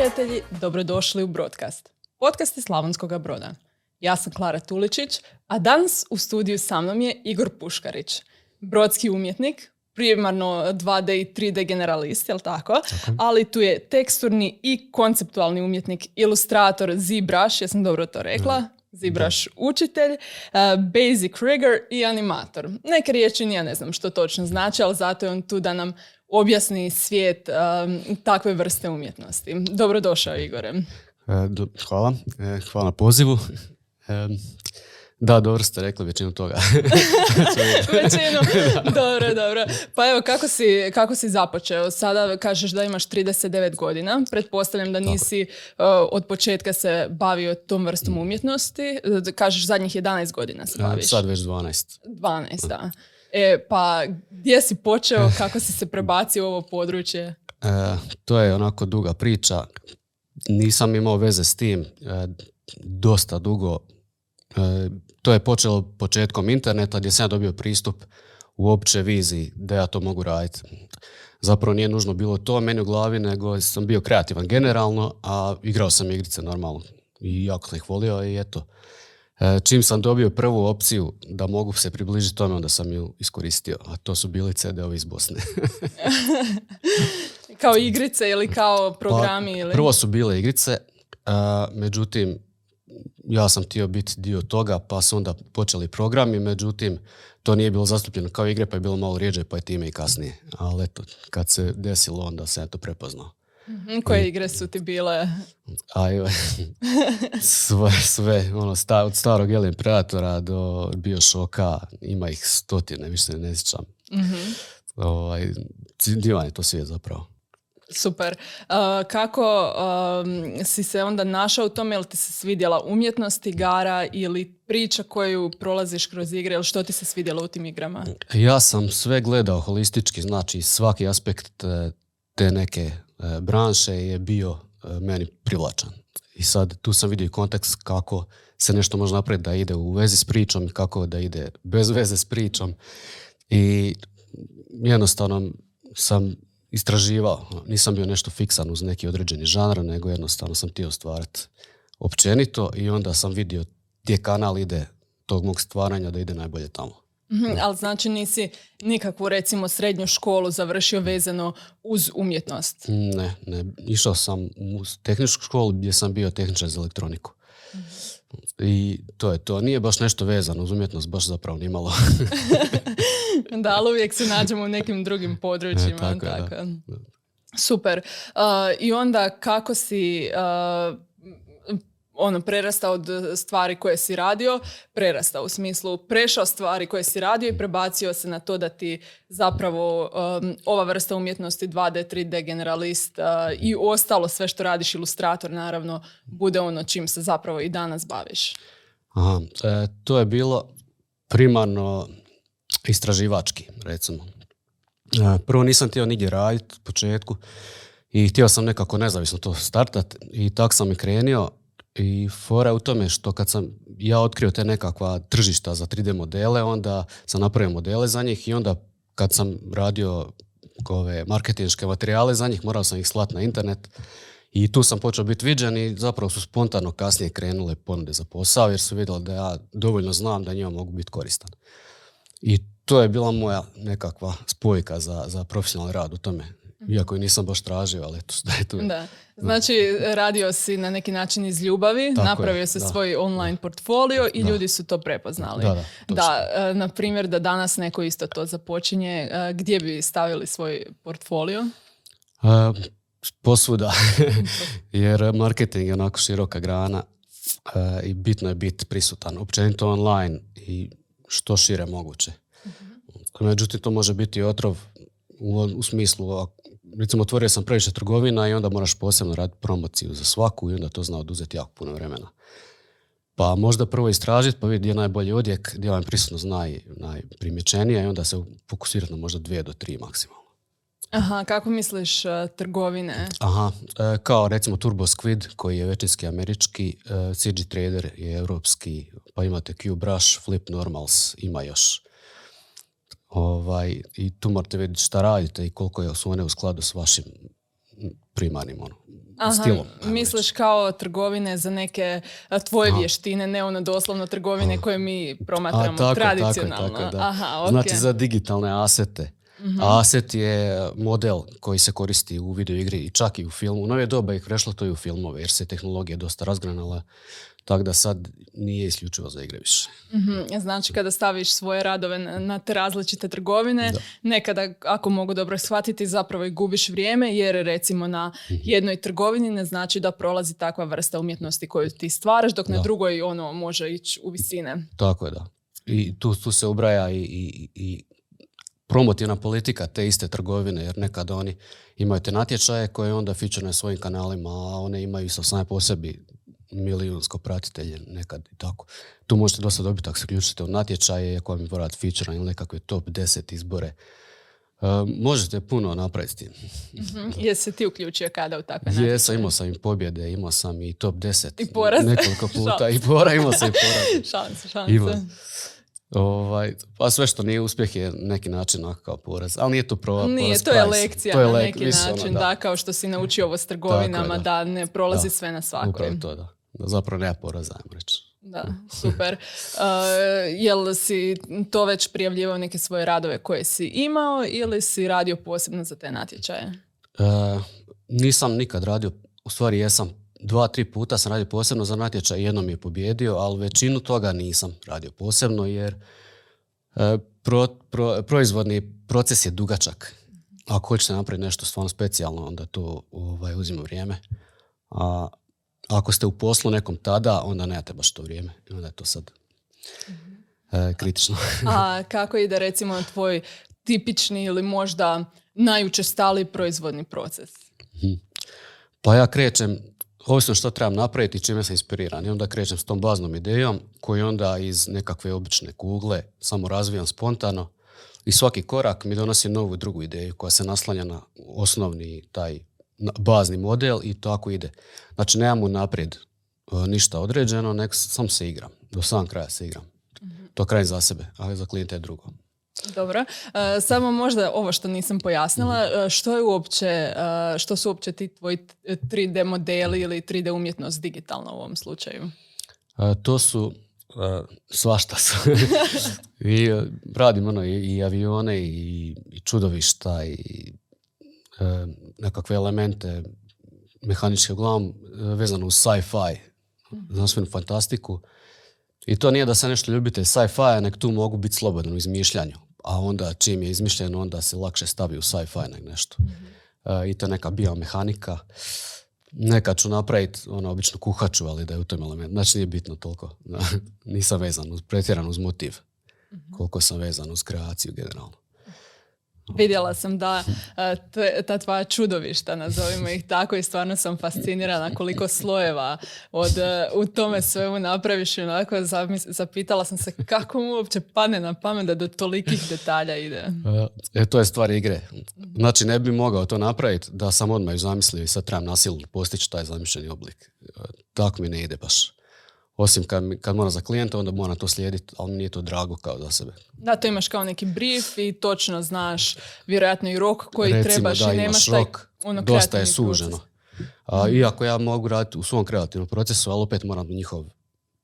prijatelji, dobrodošli u Broadcast. Podcast je Slavonskoga broda. Ja sam Klara Tuličić, a danas u studiju sa mnom je Igor Puškarić, brodski umjetnik, primarno 2D i 3D generalist, jel tako? Ali tu je teksturni i konceptualni umjetnik, ilustrator, zibraš, jesam dobro to rekla? Zibraš učitelj, uh, basic rigger i animator. Neke riječi nije ne znam što točno znači, ali zato je on tu da nam objasni svijet um, takve vrste umjetnosti. Dobrodošao Igore. E, do- hvala. E, hvala na pozivu. E, da, dobro ste rekli većinu toga. Većinu. dobro, dobro. Pa evo, kako si, kako si započeo? Sada kažeš da imaš 39 godina. Pretpostavljam da nisi uh, od početka se bavio tom vrstom umjetnosti. Uh, Kažeš zadnjih 11 godina se baviš. Sad već 12. 12, da. E, pa gdje si počeo, kako si se prebacio u ovo područje? E, to je onako duga priča. Nisam imao veze s tim e, dosta dugo. E, to je počelo početkom interneta gdje sam ja dobio pristup uopće viziji da ja to mogu raditi. Zapravo nije nužno bilo to meni u glavi, nego sam bio kreativan generalno, a igrao sam igrice normalno. I jako sam ih volio i eto. E, Čim sam dobio prvu opciju da mogu se približiti tome, onda sam ju iskoristio. A to su bili CD-ovi iz Bosne. Kao igrice ili kao programi? Pa, ili... Prvo su bile igrice, a, međutim, ja sam htio biti dio toga, pa su onda počeli programi, međutim, to nije bilo zastupljeno kao igre, pa je bilo malo rijeđe, pa je time i kasnije. Ali eto, kad se desilo, onda se to prepoznao. Mhm, Koje igre su ti bile? A joj, sve, sve, ono, sta, od starog Alien Predatora do Bioshocka, ima ih stotine, više ne sjećam. Mhm. Ovaj, divan je to svijet zapravo. Super. Uh, kako um, si se onda našao u tome, jel ti se svidjela umjetnost igara ili priča koju prolaziš kroz igre, ili što ti se svidjelo u tim igrama? Ja sam sve gledao holistički, znači svaki aspekt te neke branše je bio e, meni privlačan. I sad tu sam vidio i kontekst kako se nešto može napraviti da ide u vezi s pričom i kako da ide bez veze s pričom. I jednostavno sam istraživao. Nisam bio nešto fiksan uz neki određeni žanr, nego jednostavno sam htio stvarati općenito i onda sam vidio gdje kanal ide tog mog stvaranja da ide najbolje tamo. Mhm, ali znači nisi nikakvu recimo srednju školu završio vezano uz umjetnost. Ne, ne. Išao sam u tehničku školu gdje sam bio tehničar za elektroniku. I to je to. Nije baš nešto vezano uz umjetnost, baš zapravo nimalo. da, ali uvijek se nađemo u nekim drugim područjima. E, tako je, da. tako. Super. Uh, I onda kako si uh, ono, prerastao od stvari koje si radio, prerastao u smislu prešao stvari koje si radio i prebacio se na to da ti zapravo um, ova vrsta umjetnosti 2D, 3D generalist uh, i ostalo sve što radiš ilustrator naravno bude ono čim se zapravo i danas baviš. Aha, e, to je bilo primarno istraživački, recimo. E, prvo nisam htio nigdje raditi u početku i htio sam nekako nezavisno to startat i tak sam i krenio i fora je u tome što kad sam ja otkrio te nekakva tržišta za 3D modele, onda sam napravio modele za njih i onda kad sam radio ove marketinške materijale za njih, morao sam ih slati na internet i tu sam počeo biti viđen i zapravo su spontano kasnije krenule ponude za posao jer su vidjeli da ja dovoljno znam da njima mogu biti koristan. I to je bila moja nekakva spojka za, za profesionalni rad u tome. Iako je nisam baš tražio, ali eto, da je tu. Da. Znači, radio si na neki način iz ljubavi, Tako je, napravio da. svoj online portfolio i ljudi su to prepoznali. Da, da, e, na primjer, da danas neko isto to započinje, e, gdje bi stavili svoj portfolio? E, posvuda, jer marketing je onako široka grana i bitno je biti prisutan, općenito online i što šire moguće. Međutim, to može biti otrov u, u smislu, a, recimo otvorio sam previše trgovina i onda moraš posebno raditi promociju za svaku i onda to zna oduzeti jako puno vremena. Pa možda prvo istražiti pa vidjeti gdje je najbolji odjek, gdje vam prisutnost naj, najprimjećenija i onda se fokusirati na možda dvije do tri maksimalno. Aha, kako misliš e, trgovine? Aha, e, kao recimo Turbo Squid koji je većinski američki, e, CG Trader je europski, pa imate QBrush, Flip Normals, ima još. Ovaj, I tu morate vidjeti šta radite i koliko je su one u skladu s vašim primarnim ono, Aha, stilom. misliš reći. kao trgovine za neke a, tvoje Aha. vještine, ne ono doslovno trgovine Aha. koje mi A, promatramo tako, tako, tradicionalno. tako, da. Aha, ok. Znači za digitalne asete. A Aset je model koji se koristi u video igri i čak i u filmu. U novije doba je prešlo to i u filmove jer se tehnologija dosta razgranala. Tako da sad nije isključivo za igre više. Mhm, Znači kada staviš svoje radove na, na te različite trgovine, Da. nekada ako mogu dobro shvatiti zapravo i gubiš vrijeme jer recimo na Mhm. jednoj trgovini ne znači da prolazi takva vrsta umjetnosti koju ti stvaraš dok na Da. drugoj ono može ići u visine. Tako je, da. I tu, tu se ubraja i, i, i promotivna politika te iste trgovine, jer nekada oni imaju te natječaje koje onda feature na svojim kanalima, a one imaju isto same po sebi milijunsko pratitelje nekad i tako. Tu možete dosta dobiti ako se uključite u natječaje, ako vam je porat feature ili nekakve top 10 izbore. E, možete puno napraviti s tim. Mhm. Jesi se ti uključio kada u takve Jesam, natječaje? imao sam i pobjede, imao sam i top 10. I poraz. Nekoliko puta i pora, imao sam i poraz. Šanse, šanse. Ima. Ovaj, pa sve što nije uspjeh je neki način onako kao poraz. Ali nije to prova Nije, poraz to je price. lekcija To je na lek- neki ono, način, da. kao što si naučio ovo s trgovinama, je, da. da. ne prolazi Da. sve na svakoj. Upravo to, da. Da zapravo nema poraza, ajmo reći. Da, super. Uh, jel si to već prijavljivao neke svoje radove koje si imao ili si radio posebno za te natječaje? E, nisam nikad radio, u stvari jesam, dva, tri puta sam radio posebno za natječaj, jednom je pobjedio, ali većinu toga nisam radio posebno jer e, pro- pro- proizvodni proces je dugačak. Ako hoćete napraviti nešto stvarno specijalno, onda to ovaj, uzima vrijeme. A ako ste u poslu nekom tada, onda nemate baš to vrijeme. I onda je to sad e, kritično. A kako ide recimo tvoj tipični ili možda najučestaliji proizvodni proces? Pa ja krećem, ovisno što trebam napraviti i čime sam inspiriran. I onda krećem s tom baznom idejom koju onda iz nekakve obične kugle samo razvijam spontano. I svaki korak mi donosi novu drugu ideju koja se naslanja na osnovni taj bazni model i tako ide. Znači nemam unaprijed e, ništa određeno, nek sam se igram. Do sam kraja se igram. To kraj za sebe, a za klijente je drugo. Dobro. E, samo možda ovo što nisam pojasnila, e, što je uopće, što su uopće ti tvoji 3D modeli ili 3D umjetnost digitalna u ovom slučaju? E, to su svašta su. I radim ono i, i avione i, i čudovišta i nekakve elemente mehaničke uglavnom e, vezano uz sci-fi, znanstvenu fantastiku. I to nije da se nešto ljubite sci-fi, nek tu mogu biti slobodan u izmišljanju. A onda čim je izmišljeno, onda se lakše stavi u sci-fi nek nešto. E, I to je neka biomehanika. Nekad ću napraviti ono, obično kuhaču, ali da je u tom element. Znači nije bitno toliko. Nisam vezan uz, pretjeran uz motiv. Koliko sam vezan uz kreaciju generalno. Vidjela sam da e, te- ta tvoja čudovišta, nazovimo ih tako, i stvarno sam fascinirana koliko slojeva od, e, u tome svemu napraviš i onako zapitala sam se kako mu uopće padne na pamet da do tolikih detalja ide. E, to je stvar igre. Znači ne bi mogao to napraviti da sam odmah zamislio i sad trebam nasilno postići taj zamišljeni oblik. E, tako mi ne ide baš. Osim kad, kad moram za klijenta, onda moram to slijediti, ali nije to drago kao za sebe. Da, to imaš kao neki brief i točno znaš vjerojatno i rok koji Recimo trebaš da i nemaš imaš taj rok, ono, dosta je suženo. proces. A, iako ja mogu raditi u svom kreativnom procesu, ali opet moram njihov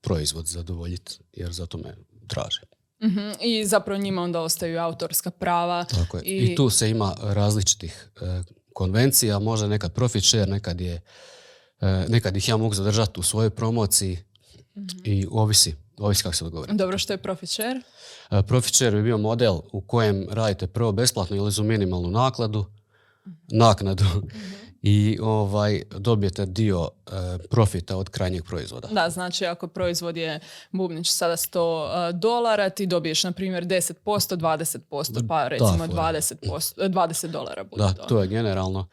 proizvod zadovoljiti, jer zato me traže. Mhm, I zapravo njima onda ostaju autorska prava. Tako je. I, tu se ima različitih e, konvencija, možda nekad profit share, nekad je e, nekad ih ja mogu zadržati u svojoj promociji i ovisi, ovisi kako se dogovori. Dobro, što je profit share? E, Profit share bi bio model u kojem radite prvo besplatno ili za minimalnu nakladu, naknadu i ovaj, dobijete dio e, profita od krajnjeg proizvoda. Da, znači ako proizvod je bubnić sada 100 uh, dolara, ti dobiješ na primjer 10%, 20%, pa recimo fora. 20%, eh, 20 dolara bude Da, to. je generalno.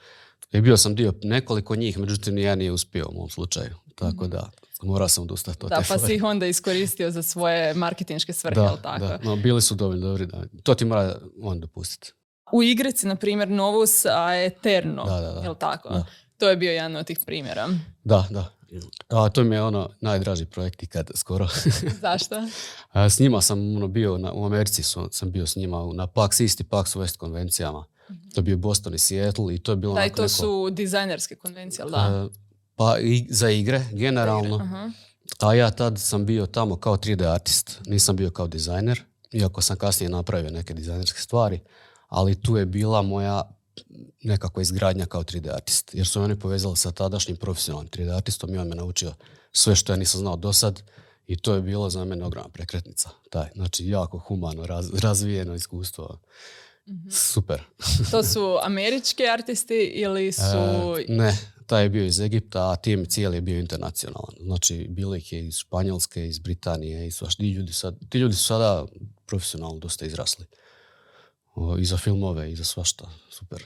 I bio sam dio nekoliko njih, međutim nijedan nije uspio u mom slučaju. Tako da morao sam odustati od Da, pa si ih onda iskoristio za svoje marketinške svrhe, jel Da, tako? da. No, bili su dovoljno dobri. Da. To ti mora on dopustiti. U igrici, na primjer, Novus a Eterno, Da, da, da. jel tako? Da. To je bio jedan od tih primjera. Da, da. A to mi je ono najdraži projekt ikad skoro. Zašto? A, s njima sam ono, bio na, u Americi, su, sam bio s njima na PAX East i PAX West konvencijama. To je bio Boston i Seattle i to je bilo Da, i to neko- su dizajnerske konvencije, da? Pa i za igre, generalno. Aha. A ja tad sam bio tamo kao 3D artist, nisam bio kao dizajner, iako sam kasnije napravio neke dizajnerske stvari, ali tu je bila moja nekakva izgradnja kao 3D artist, jer su me oni povezali sa tadašnjim profesionalnim 3D artistom i on me naučio sve što ja nisam znao do sad i to je bilo za mene ogromna prekretnica. Taj, znači jako humano raz- razvijeno iskustvo. Super. To su američki artisti ili su... E, ne, taj je bio iz Egipta, a tim cijeli je bio internacionalan. Znači, bilo ih je iz Španjolske, iz Britanije, i svašta. Ti ljudi, sad, ti ljudi su sada profesionalno dosta izrasli. O, I za filmove, i za svašta. Super.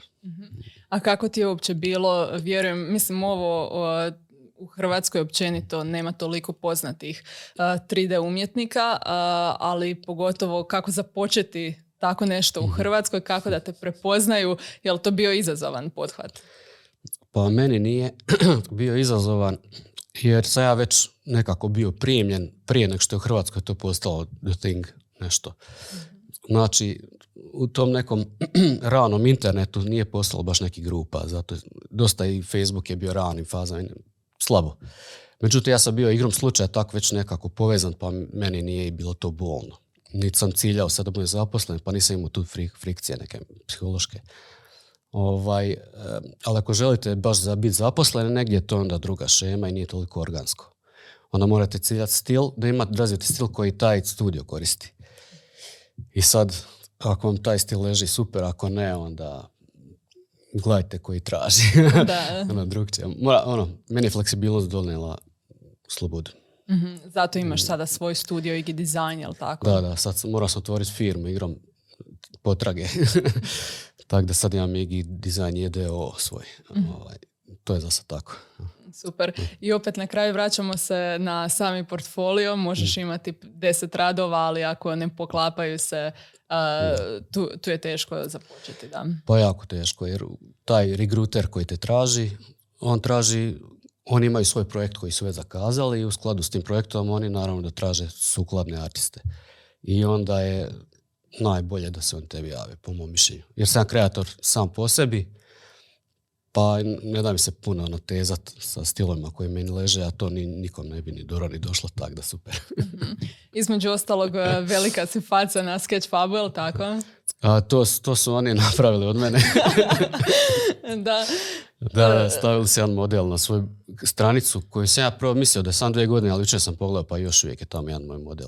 A kako ti je uopće bilo, vjerujem, mislim ovo o, u Hrvatskoj općenito nema toliko poznatih a, 3D umjetnika, a, ali pogotovo kako započeti tako nešto u Hrvatskoj, kako da te prepoznaju, je li to bio izazovan pothvat? Pa meni nije bio izazovan, jer sam ja već nekako bio primljen prije nego što je u Hrvatskoj to postalo the thing, nešto. Znači, u tom nekom ranom internetu nije postalo baš nekih grupa, zato je- dosta i Facebook je bio ranim fazama, slabo. Međutim, ja sam bio igrom slučaja tako već nekako povezan, pa meni nije i bilo to bolno. Niti sam ciljao sad da budem zaposlen, pa nisam imao tu frik, frikcije neke psihološke. Ovaj, ali ako želite baš za biti zaposleni negdje, to je onda druga šema i nije toliko organsko. Onda morate ciljati stil, da imate razviti stil koji taj studio koristi. I sad, ako vam taj stil leži super, ako ne, onda gledajte koji traži. Da. ono, drugčije. Mora, ono, meni je fleksibilnost donijela slobodu. Mhm, Zato imaš sada svoj studio i dizajn, jel tako? Da, da, sad morao sam otvoriti firmu igrom potrage. tako da sad imam i dizajn JDO svoj. Ovaj, to je za sad tako. Super. I opet na kraju vraćamo se na sami portfolio. Možeš imati deset radova, ali ako ne poklapaju se, a, tu, tu je teško započeti. Da. Pa jako teško, jer taj regruter koji te traži, on traži, oni imaju svoj projekt koji su već zakazali i u skladu s tim projektom oni naravno da traže sukladne artiste. I onda je najbolje da se on tebi jave, po mom mišljenju. Jer sam kreator sam po sebi, pa ne da mi se puno natezat sa stilovima koji meni leže, a to ni, nikom ne bi ni dobro ni došlo, tak da super. Između ostalog, e, velika si faca na Sketchfabu, jel tako? A to, to su oni napravili od mene. da. Da, stavili se jedan model na svoju stranicu koju sam ja prvo mislio da je sam dvije godine, ali jučer sam pogledao pa još uvijek je tamo jedan moj model.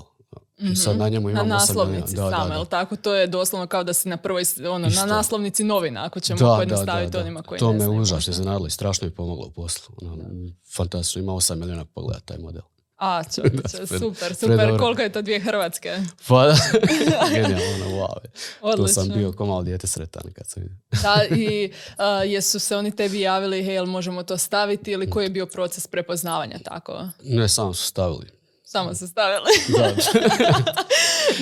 I sad na njemu Na imam osam naslovnici. Da, samo, da, jel tako? To je doslovno kao da si na prvoj, ono, na naslovnici novina, ako ćemo Da, pojednostaviti onima koji To ne me znaju užasno iznenadilo i strašno mi pomoglo u poslu. Ono, fantastično, ima 8 milijuna pogleda taj model. A, čovječe, super. super. Koliko je to dvije Hrvatske? Pa da, genijalno, ono, wow. To sam Odlično. bio ko malo dijete sretan kad sam vidio. Da, i a, jesu se oni tebi javili, hej, jel možemo to staviti ili koji je bio proces prepoznavanja tako? Ne, samo su stavili. Samo se stavili.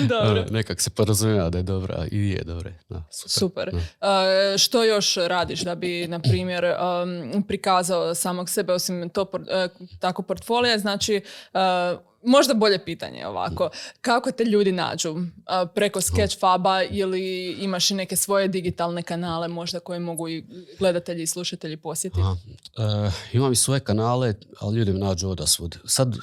Da, Dobro. nekak se porazumijeva da je dobra i je dobra. Da, super. Super. A, što još radiš da bi, na primjer, um, prikazao samog sebe osim to por- e, tako portfolija? Znači, a, možda bolje pitanje ovako. Kako te ljudi nađu? Preko Sketchfaba ili imaš i neke svoje digitalne kanale možda koje mogu i gledatelji i slušatelji posjetiti? E, imam i svoje kanale, ali ljudi me nađu odasvud. Sad,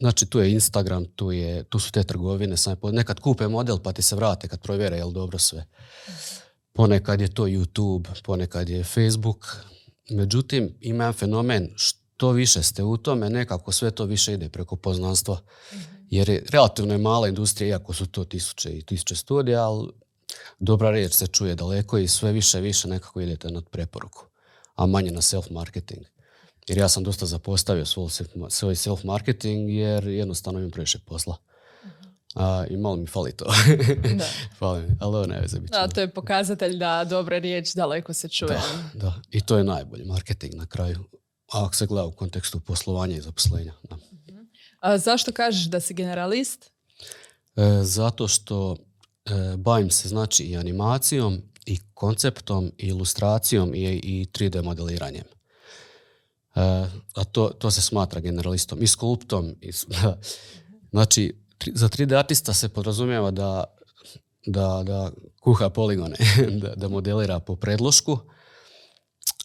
znači tu je Instagram, tu, je, tu su te trgovine, sam je po- nekad kupe model pa ti se vrate kad provjere jel dobro sve. Ponekad je to YouTube, ponekad je Facebook. Međutim, ima jedan fenomen, što više ste u tome, nekako sve to više ide preko poznanstva. Jer je relativno je mala industrija, iako su to tisuće i tisuće studija, ali dobra riječ se čuje daleko i sve više i više nekako idete na preporuku, a manje na self-marketing. Jer ja sam dosta zapostavio svoj self- svoj self-marketing jer jednostavno imam previše posla. A, I malo mi fali to. Da. fali mi, ali ovo ne veze. Da, to je pokazatelj da dobra riječ daleko se čuje. Da, i to je najbolji marketing na kraju. A ako se gleda u kontekstu poslovanja i zaposlenja. Da. A zašto kažeš da si generalist? E, zato što e, bavim se znači i animacijom i konceptom i ilustracijom i, i 3D modeliranjem. E, a to, to se smatra generalistom i skulptom. I, znači, za 3D artista se podrazumijeva da da, da kuha poligone, da, da modelira po predlošku,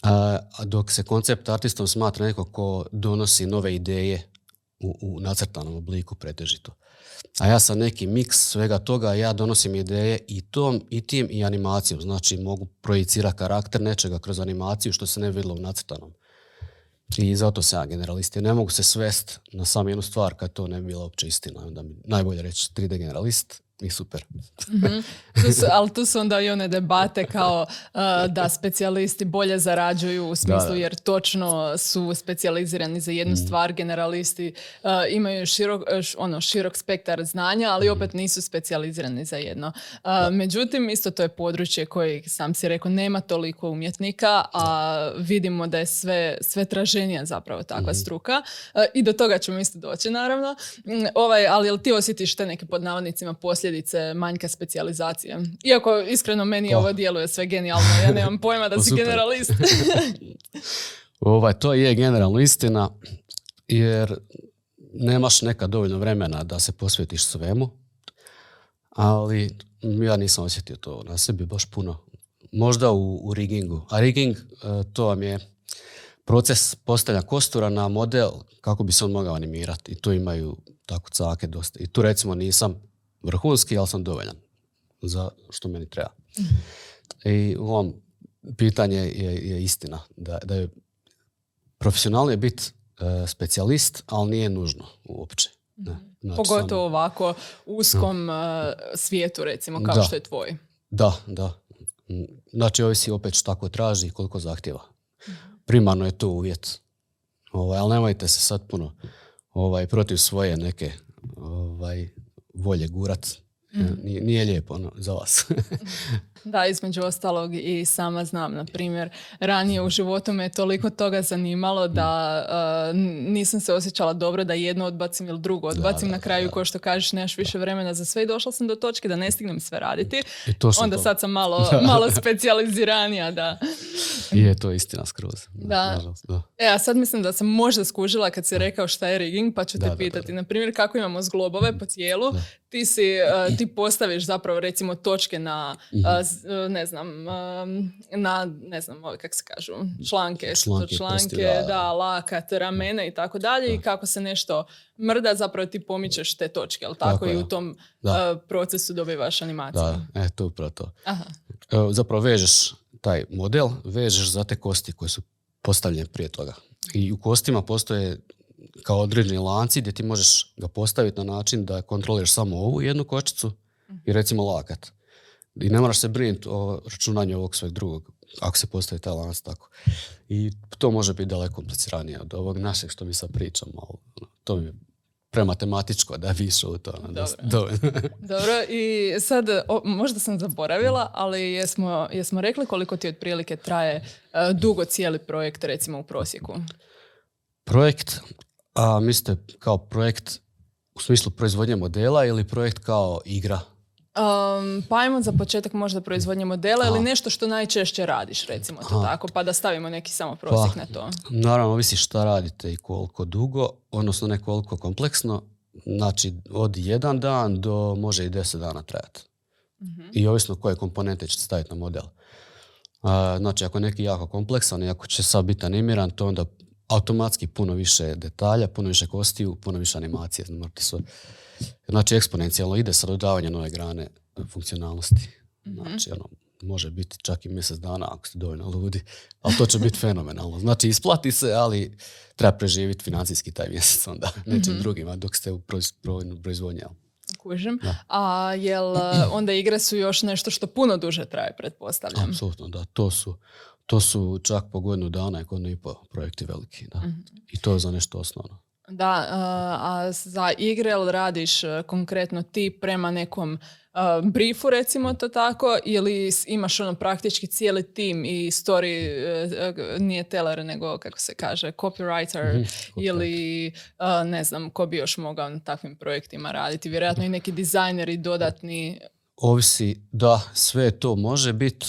a, a dok se koncept artistom smatra neko ko donosi nove ideje u, u nacrtanom obliku pretežito. A ja sam neki miks svega toga, ja donosim ideje i tom, i tim, i animacijom. Znači, mogu projicirati karakter nečega kroz animaciju što se ne vidjelo u nacrtanom. I zato se ja generalist. Ne mogu se svest na samo jednu stvar kad to ne bi bila uopće istina. Onda mi najbolje reći 3D generalist, i super. mm ali tu su onda i one debate kao uh, da specijalisti bolje zarađuju u smislu jer točno su specijalizirani za jednu mm. stvar, generalisti uh, imaju širok, ono, širok spektar znanja, ali mm. opet nisu specijalizirani za jedno. Uh, međutim, isto to je područje koje, sam si rekao, nema toliko umjetnika, a vidimo da je sve, sve traženija zapravo takva mm. struka. I do toga ćemo isto doći, naravno. Mm, ovaj, ali jel ti osjetiš te neke pod navodnicima poslije posljedice manjka specijalizacije. Iako iskreno meni ovo djeluje sve genijalno, ja nemam pojma da si generalist. ovaj, to je generalno istina, jer nemaš neka dovoljno vremena da se posvetiš svemu, ali ja nisam osjetio to na sebi baš puno. Možda u, u rigingu. A rigging, e, to vam je proces postavlja kostura na model kako bi se on mogao animirati. I tu imaju tako cake dosta. I tu recimo nisam vrhunski, ali sam dovoljan za što meni treba. I u ovom pitanje je, je istina da, da je profesionalno je biti e, specijalist, ali nije nužno uopće. Ne. Mhm. Znači, Pogotovo ovako uskom e, svijetu recimo kao što je tvoj. Da, da. Znači ovisi opet što tako traži i koliko zahtjeva. Primarno je to uvjet. Ovaj, ali nemojte se sad puno ovaj, protiv svoje neke ovaj, volje gurat. Mm. Nije, nije lijepo ono, za vas. Da, između ostalog i sama znam, na primjer, ranije u životu me je toliko toga zanimalo da uh, nisam se osjećala dobro da jedno odbacim ili drugo odbacim. na kraju, ko što kažeš, nemaš više vremena za sve i došla sam do točke da ne stignem sve raditi. I to Onda sad sam malo, malo specijaliziranija, da. I je to istina skroz. Da. da. E, a sad mislim da sam možda skužila kad si rekao šta je rigging, pa ću te pitati. Na primjer, kako imamo zglobove po tijelu, ti, si, uh, ti postaviš zapravo recimo točke na mhm. E, ne znam, na, ne znam, kako se kažu, članke, članke, članke da, lakat, ramene i tako dalje i kako se nešto mrda, zapravo ti pomičeš te točke, ali tako, i u tom e, procesu dobivaš animaciju. Da, e, to upravo to. Aha. E, zapravo vežeš taj model, vežeš za te kosti koje su postavljene prije toga. I u kostima postoje kao određeni lanci gdje ti možeš ga postaviti na način da kontroliraš samo ovu jednu kočicu i recimo lakat. I ne moraš se brinuti o računanju ovog sveg drugog, ako se postavi taj lanac tako. I to može biti daleko kompliciranije od ovog našeg što mi sad pričamo. Ono, to mi je prematematičko da više u to. Ono, Dobro. Dobro, i sad možda sam zaboravila, ali jesmo, jesmo rekli koliko ti otprilike traje uh, dugo cijeli projekt recimo u prosjeku? Projekt, a mislite kao projekt u smislu proizvodnje modela ili projekt kao igra? Um, pa ajmo za početak možda proizvodnje modela ili nešto što najčešće radiš, recimo to tako, pa da stavimo neki samo prosjek pa, na to. Naravno, ovisi šta radite i koliko dugo, odnosno ne koliko kompleksno. Znači, od jedan dan do može i deset dana trajati. Mhm. I ovisno koje komponente ćete staviti na model. znači, ako je neki jako kompleksan i ako će sad biti animiran, to onda automatski puno više detalja, puno više kostiju, puno više animacije. Znači, eksponencijalno ide sa dodavanjem nove grane funkcionalnosti. Mhm. Znači, ono, može biti čak i mjesec dana ako ste dovoljno ludi, ali to će biti fenomenalno. Znači, isplati se, ali treba preživjeti financijski taj mjesec onda nečim mm drugima dok ste u proizvodnji. Kužim. A jel onda igre su još nešto što puno duže traje, pretpostavljam? Apsolutno, da. To su, to su čak po godinu dana i godinu i po projekti veliki. Da. Mhm. I to je za nešto osnovno. Da, a za igre radiš e, konkretno ti prema nekom uh, briefu recimo to tako ili imaš ono praktički cijeli tim i story uh, nije teller nego kako se kaže copywriter mhm, ili ne znam ko bi još mogao na takvim projektima raditi vjerojatno i neki dizajneri dodatni Ovisi, da, sve to može biti,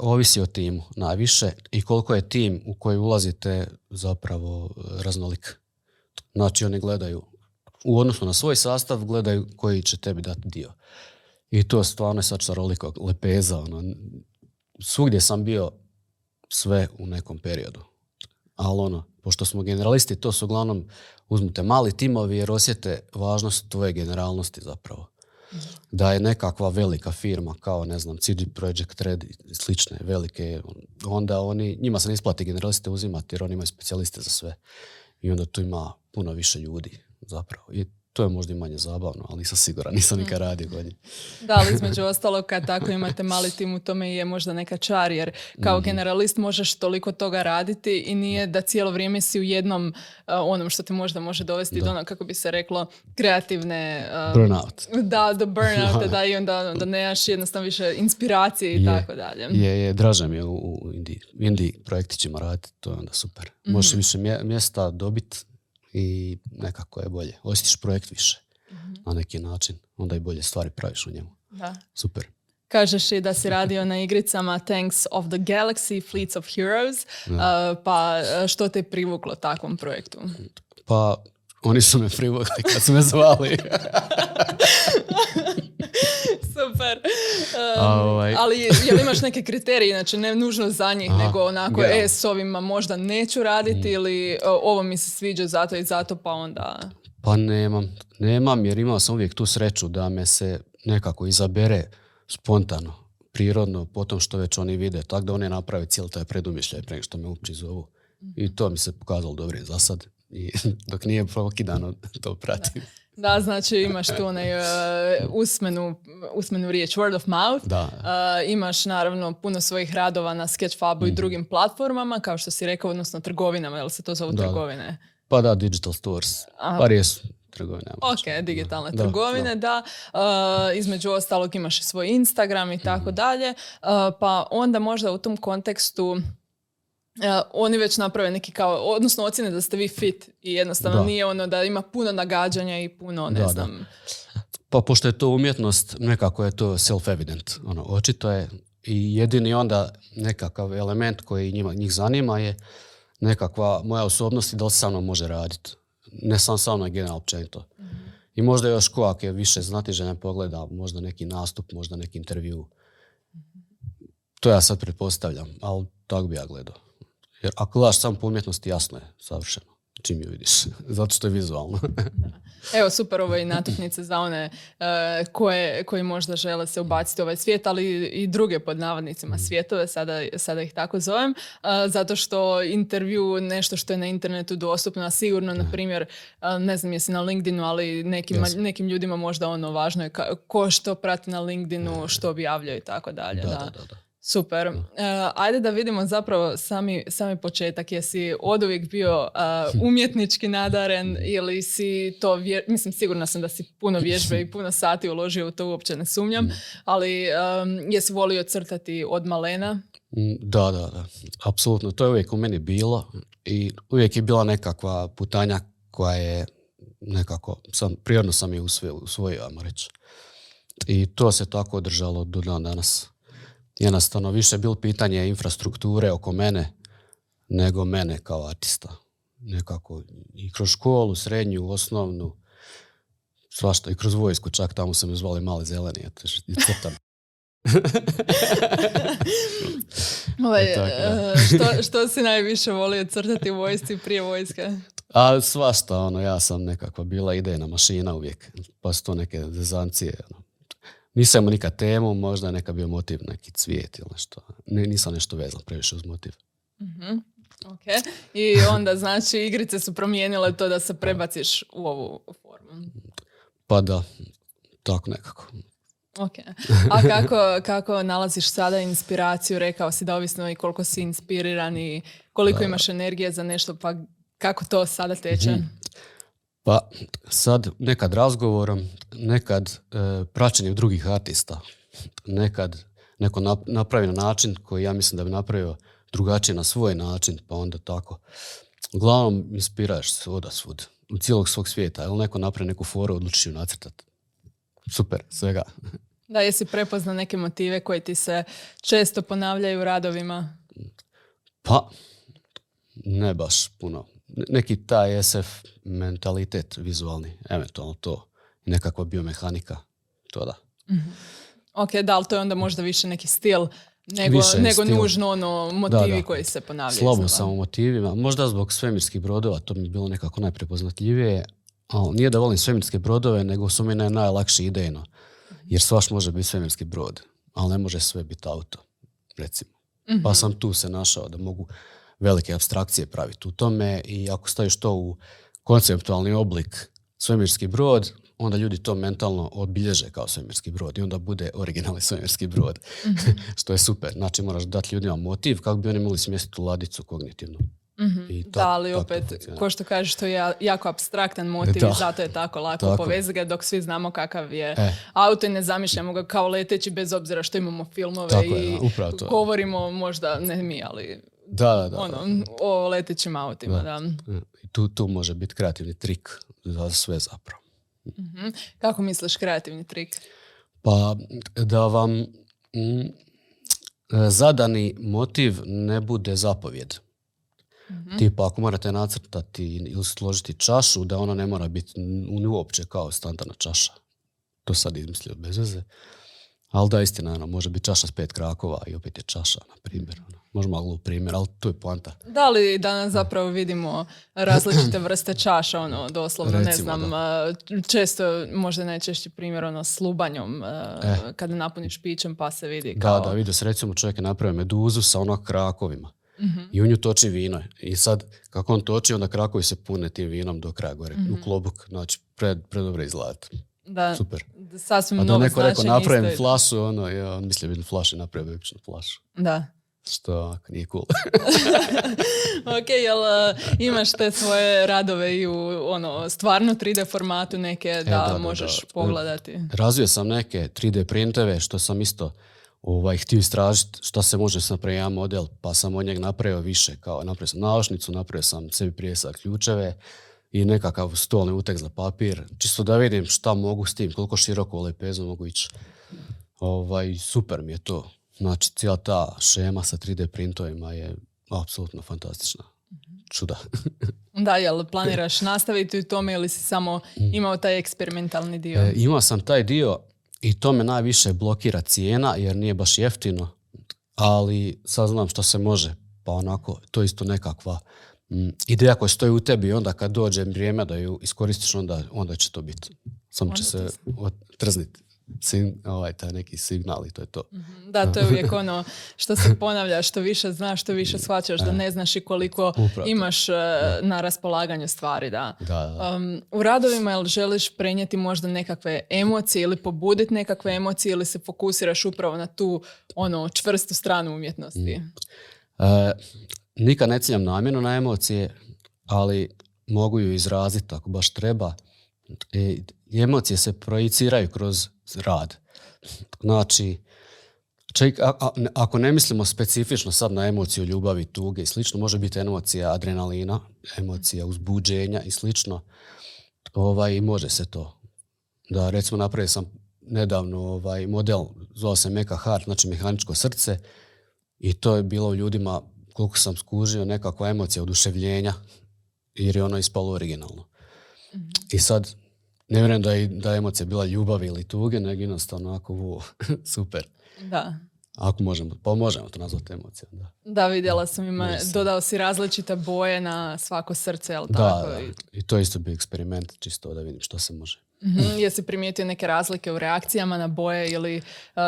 ovisi o timu najviše i koliko je tim u koji ulazite zapravo raznolik. Znači oni gledaju u odnosu na svoj sastav, gledaju koji će tebi dati dio. I to stvarno je sad šaroliko lepeza. Ono. Svugdje sam bio sve u nekom periodu. Ali ono, pošto smo generalisti, to su uglavnom uzmite mali timovi jer osjete važnost tvoje generalnosti zapravo. Da je nekakva velika firma kao, ne znam, CD Projekt Red i slične velike, onda oni, njima se ne isplati generaliste uzimati jer oni imaju specijaliste za sve. I onda tu ima puno više ljudi zapravo. I to je možda i manje zabavno, ali nisam siguran, nisam nikad radio kod Da, ali između ostalog kad tako imate mali tim u tome je možda neka čar, jer kao mhm. generalist možeš toliko toga raditi i nije da cijelo vrijeme si u jednom uh, onom što te možda može dovesti do ono, kako bi se reklo, kreativne... Uh, burnout. Da, do burnout, da, i onda da nemaš jednostavno više inspiracije i tako dalje. Je, je, mi je u, u Indiji. Indiji projektićima raditi, to je onda super. Možeš mm više mjesta dobiti i nekako je bolje. Osjetiš projekt više mm na neki način. Onda i bolje stvari praviš u njemu. Da. Super. Kažeš i da si radio na igricama Tanks of the Galaxy, Fleets of Heroes, uh, pa što te privuklo takvom projektu? Pa oni su me privukli kad su me zvali. Super. Ovaj. Ali jel imaš neke kriterije, znači ne nužno za njih, nego onako, e, s ovima možda neću raditi mm. ili ovo mi se sviđa zato i zato, pa onda... Pa nemam, nemam jer imao sam uvijek tu sreću da me se nekako izabere spontano, prirodno, potom što već oni vide, tako da oni naprave cijeli taj predumišljaj prije što me uopće zovu. I to mi se pokazalo dobro za sad. I dok nije prokidano, to pratim. Da, znači imaš tu onaj uh, usmenu, usmenu riječ word of mouth. Da. Uh, imaš naravno puno svojih radova na Sketchfabu i mhm. drugim platformama, kao što si rekao, odnosno trgovinama, jel se to zovu trgovine? Pa da, digital stores. Pa jesu trgovine. Ok, digitalne trgovine, da. Uh, između ostalog imaš i svoj Instagram i tako mhm. dalje. Pa onda možda u tom kontekstu oni već naprave neki kao, odnosno ocjene da ste vi fit i jednostavno nije ono da ima puno nagađanja i puno, ne znam. Pa pošto je to umjetnost, nekako je to self-evident. Ono, očito je i jedini onda nekakav element koji njima, njih zanima je nekakva moja osobnost i da li sa mnom može raditi. Ne sam sa mnom, general općenito. I možda još ko ako je više znatiželja pogleda, možda neki nastup, možda neki intervju. To ja sad pretpostavljam, ali tako bi ja gledao. Jer ako gledaš samo po umjetnosti, jasno je, savršeno. Čim ju vidiš, zato što je vizualno. Evo, super ovo i natuknice za one eh, koje, koji možda žele se ubaciti u ovaj svijet, ali i druge pod navodnicima mm. svijetove, sada, sada ih tako zovem, uh, zato što intervju, nešto što je na internetu dostupno, a sigurno, na primjer, eh, ne znam jesi na LinkedInu, ali nekim, nekim ljudima možda ono važno je ko što prati na LinkedInu, što objavljaju i tako dalje. Da, da, da. Super. Uh, ajde da vidimo zapravo sami, sami početak. Jesi od uvijek bio uh, umjetnički nadaren ili si to, mislim sigurna sam da si puno vježbe i puno sati uložio u to, uopće ne sumnjam, ali um, jesi volio crtati od malena? Mm, da, da, da. Apsolutno. To je uvijek u meni bilo i uvijek je bila nekakva putanja koja je nekako, sam, prirodno sam je usvojio, ajmo reći. I to se tako održalo do dan danas jednostavno više bilo pitanje infrastrukture oko mene nego mene kao artista. Nekako i kroz školu, srednju, osnovnu, svašta i kroz vojsku, čak tamo su me zvali mali zeleni, ja i crtam. ovaj, e, što, što si najviše volio crtati u vojsci prije vojske? A svašta, ono, ja sam nekakva bila idejna mašina uvijek, pa su to neke zezancije, ono, nisam imao nikad temu, možda neka bio motiv neki cvijet ili nešto. nisam nešto vezan previše uz motiv. mm I onda znači igrice su promijenile to da se prebaciš u ovu formu. Pa da, tako nekako. Ok. A kako, kako nalaziš sada inspiraciju? Rekao si da ovisno i koliko si inspiriran i koliko imaš energije za nešto, pa kako to sada teče? Mhm. Pa sad nekad razgovorom, nekad e, praćenjem drugih artista, nekad neko napravi na način koji ja mislim da bi napravio drugačije na svoj način, pa onda tako. Uglavnom inspiraš se oda svud, u cijelog svog svijeta. Ili neko napravi neku foru, odluči ju nacrtati. Super, svega. Da, jesi prepoznao neke motive koje ti se često ponavljaju u radovima? Pa, ne baš puno neki taj SF mentalitet vizualni, eventualno to, nekakva biomehanika, to da. Ok, da, ali to je onda možda više neki stil nego, Više nego stil. nužno ono motivi da. koji se ponavljaju. Slabo iznova. sam u motivima. Možda zbog svemirskih brodova, to mi je bilo nekako najprepoznatljivije. Ali nije da volim svemirske brodove, nego su mi ne najlakši idejno. Jer svaš može biti svemirski brod, ali ne može sve biti auto, recimo. Mhm. Pa sam tu se našao da mogu velike abstrakcije praviti u tome i ako staviš to u konceptualni oblik svemirski brod, onda ljudi to mentalno obilježe kao svemirski brod i onda bude originalni svemirski brod. Mhm. Što je super. Znači moraš dati ljudima motiv kako bi oni mogli smjestiti u ladicu kognitivnu. Mhm. I da, tak- ali opet, ko što kažeš, to je ja- jako abstraktan motiv Da. i zato je tako lako Tako ga dok svi znamo kakav je E. auto i ne zamišljamo ga kao leteći bez obzira što imamo filmove Tako i je, da, to. govorimo možda, ne mi, ali Da, da, da. ono, o letećim autima. Da. da. I tu, tu može biti kreativni trik za sve zapravo. Mhm. Kako misliš kreativni trik? Pa da vam mm, zadani motiv ne bude zapovjed. Mhm. Tipa ako morate nacrtati ili složiti čašu, da ona ne mora biti uopće kao standardna čaša. To sad izmislio bez veze. Ali da, istina, ono, može biti čaša s pet krakova i opet je čaša, na primjer. Ono. Može malo primjer, ali tu je poanta. Da li danas zapravo vidimo različite vrste čaša, ono, doslovno, ne Recimo, znam, a, često, možda najčešći primjer, ono, s lubanjom, a, E. kada napuniš pićem pa se vidi kao... Da, da, vidio se recimo čovjek je napravio meduzu sa ono krakovima. Mhm. I u nju toči vino. I sad, kako on toči, onda krakovi se pune tim vinom do kraja gore, Mhm. u klobuk. Znači, pred, predobro izgleda. Da, Super. da sasvim A da novo neko rekao, napravim isto flašu, ono, ja, on mislio bi flašu i napravio bi običnu flašu. Da. Što nije cool. ok, jel uh, imaš te svoje radove i u ono, stvarno 3D formatu neke E, da, da, možeš da. pogledati? Razvio sam neke 3D printeve, što sam isto ovaj, htio istražiti šta se može s napraviti jedan model, pa sam od njega napravio više. Kao, napravio sam naušnicu, napravio sam sebi prijesak ključeve i nekakav stolni uteg za papir, čisto da vidim šta mogu s tim, koliko široko u lepezu mogu ići. Ovaj, super mi je to. Znači, cijela ta šema sa 3D printovima je apsolutno fantastična. Čuda. Da, jel planiraš nastaviti u tome ili si samo imao taj eksperimentalni dio? Mm. E, imao sam taj dio i to me najviše blokira cijena jer nije baš jeftino, ali sad znam što se može. Pa onako, to je isto nekakva mm, ideja koja stoji u tebi i onda kad dođe vrijeme da ju iskoristiš, onda, onda će to biti. Samo će se trzniti ovaj, taj neki signal i to je to. Da, to je uvijek ono što se ponavlja, što više znaš, što više shvaćaš da ne znaš i koliko Upravo imaš e, na raspolaganju stvari, da. Da, da. Um, u radovima jel želiš prenijeti možda nekakve emocije ili pobuditi nekakve emocije ili se fokusiraš upravo na tu ono čvrstu stranu umjetnosti? E, nikad ne ciljam namjerno na emocije, ali mogu ju izraziti ako baš treba. E, emocije se projiciraju kroz rad. Znači, čak, a- a- ako ne mislimo specifično sad na emociju ljubavi, tuge i slično, može biti emocija adrenalina, emocija uzbuđenja i slično. Ovaj, može se to. Da, recimo, napravio sam nedavno ovaj model, zvao se Meka Heart, znači mehaničko srce, i to je bilo u ljudima, koliko sam skužio, nekakva emocija oduševljenja, jer je ono ispalo originalno. I sad, ne vjerujem da je, da je emocija bila ljubavi ili tuge, nego jednostavno onako, wo, super. Da. Ako možemo, pa možemo to nazvati emocijom, da. Da, vidjela sam ima, dodao si različite boje na svako srce, jel Da, tako? da. I- I to je isto bio eksperiment, čisto da vidim što se može. Mhm, Jesi primijetio neke razlike u reakcijama na boje ili uh,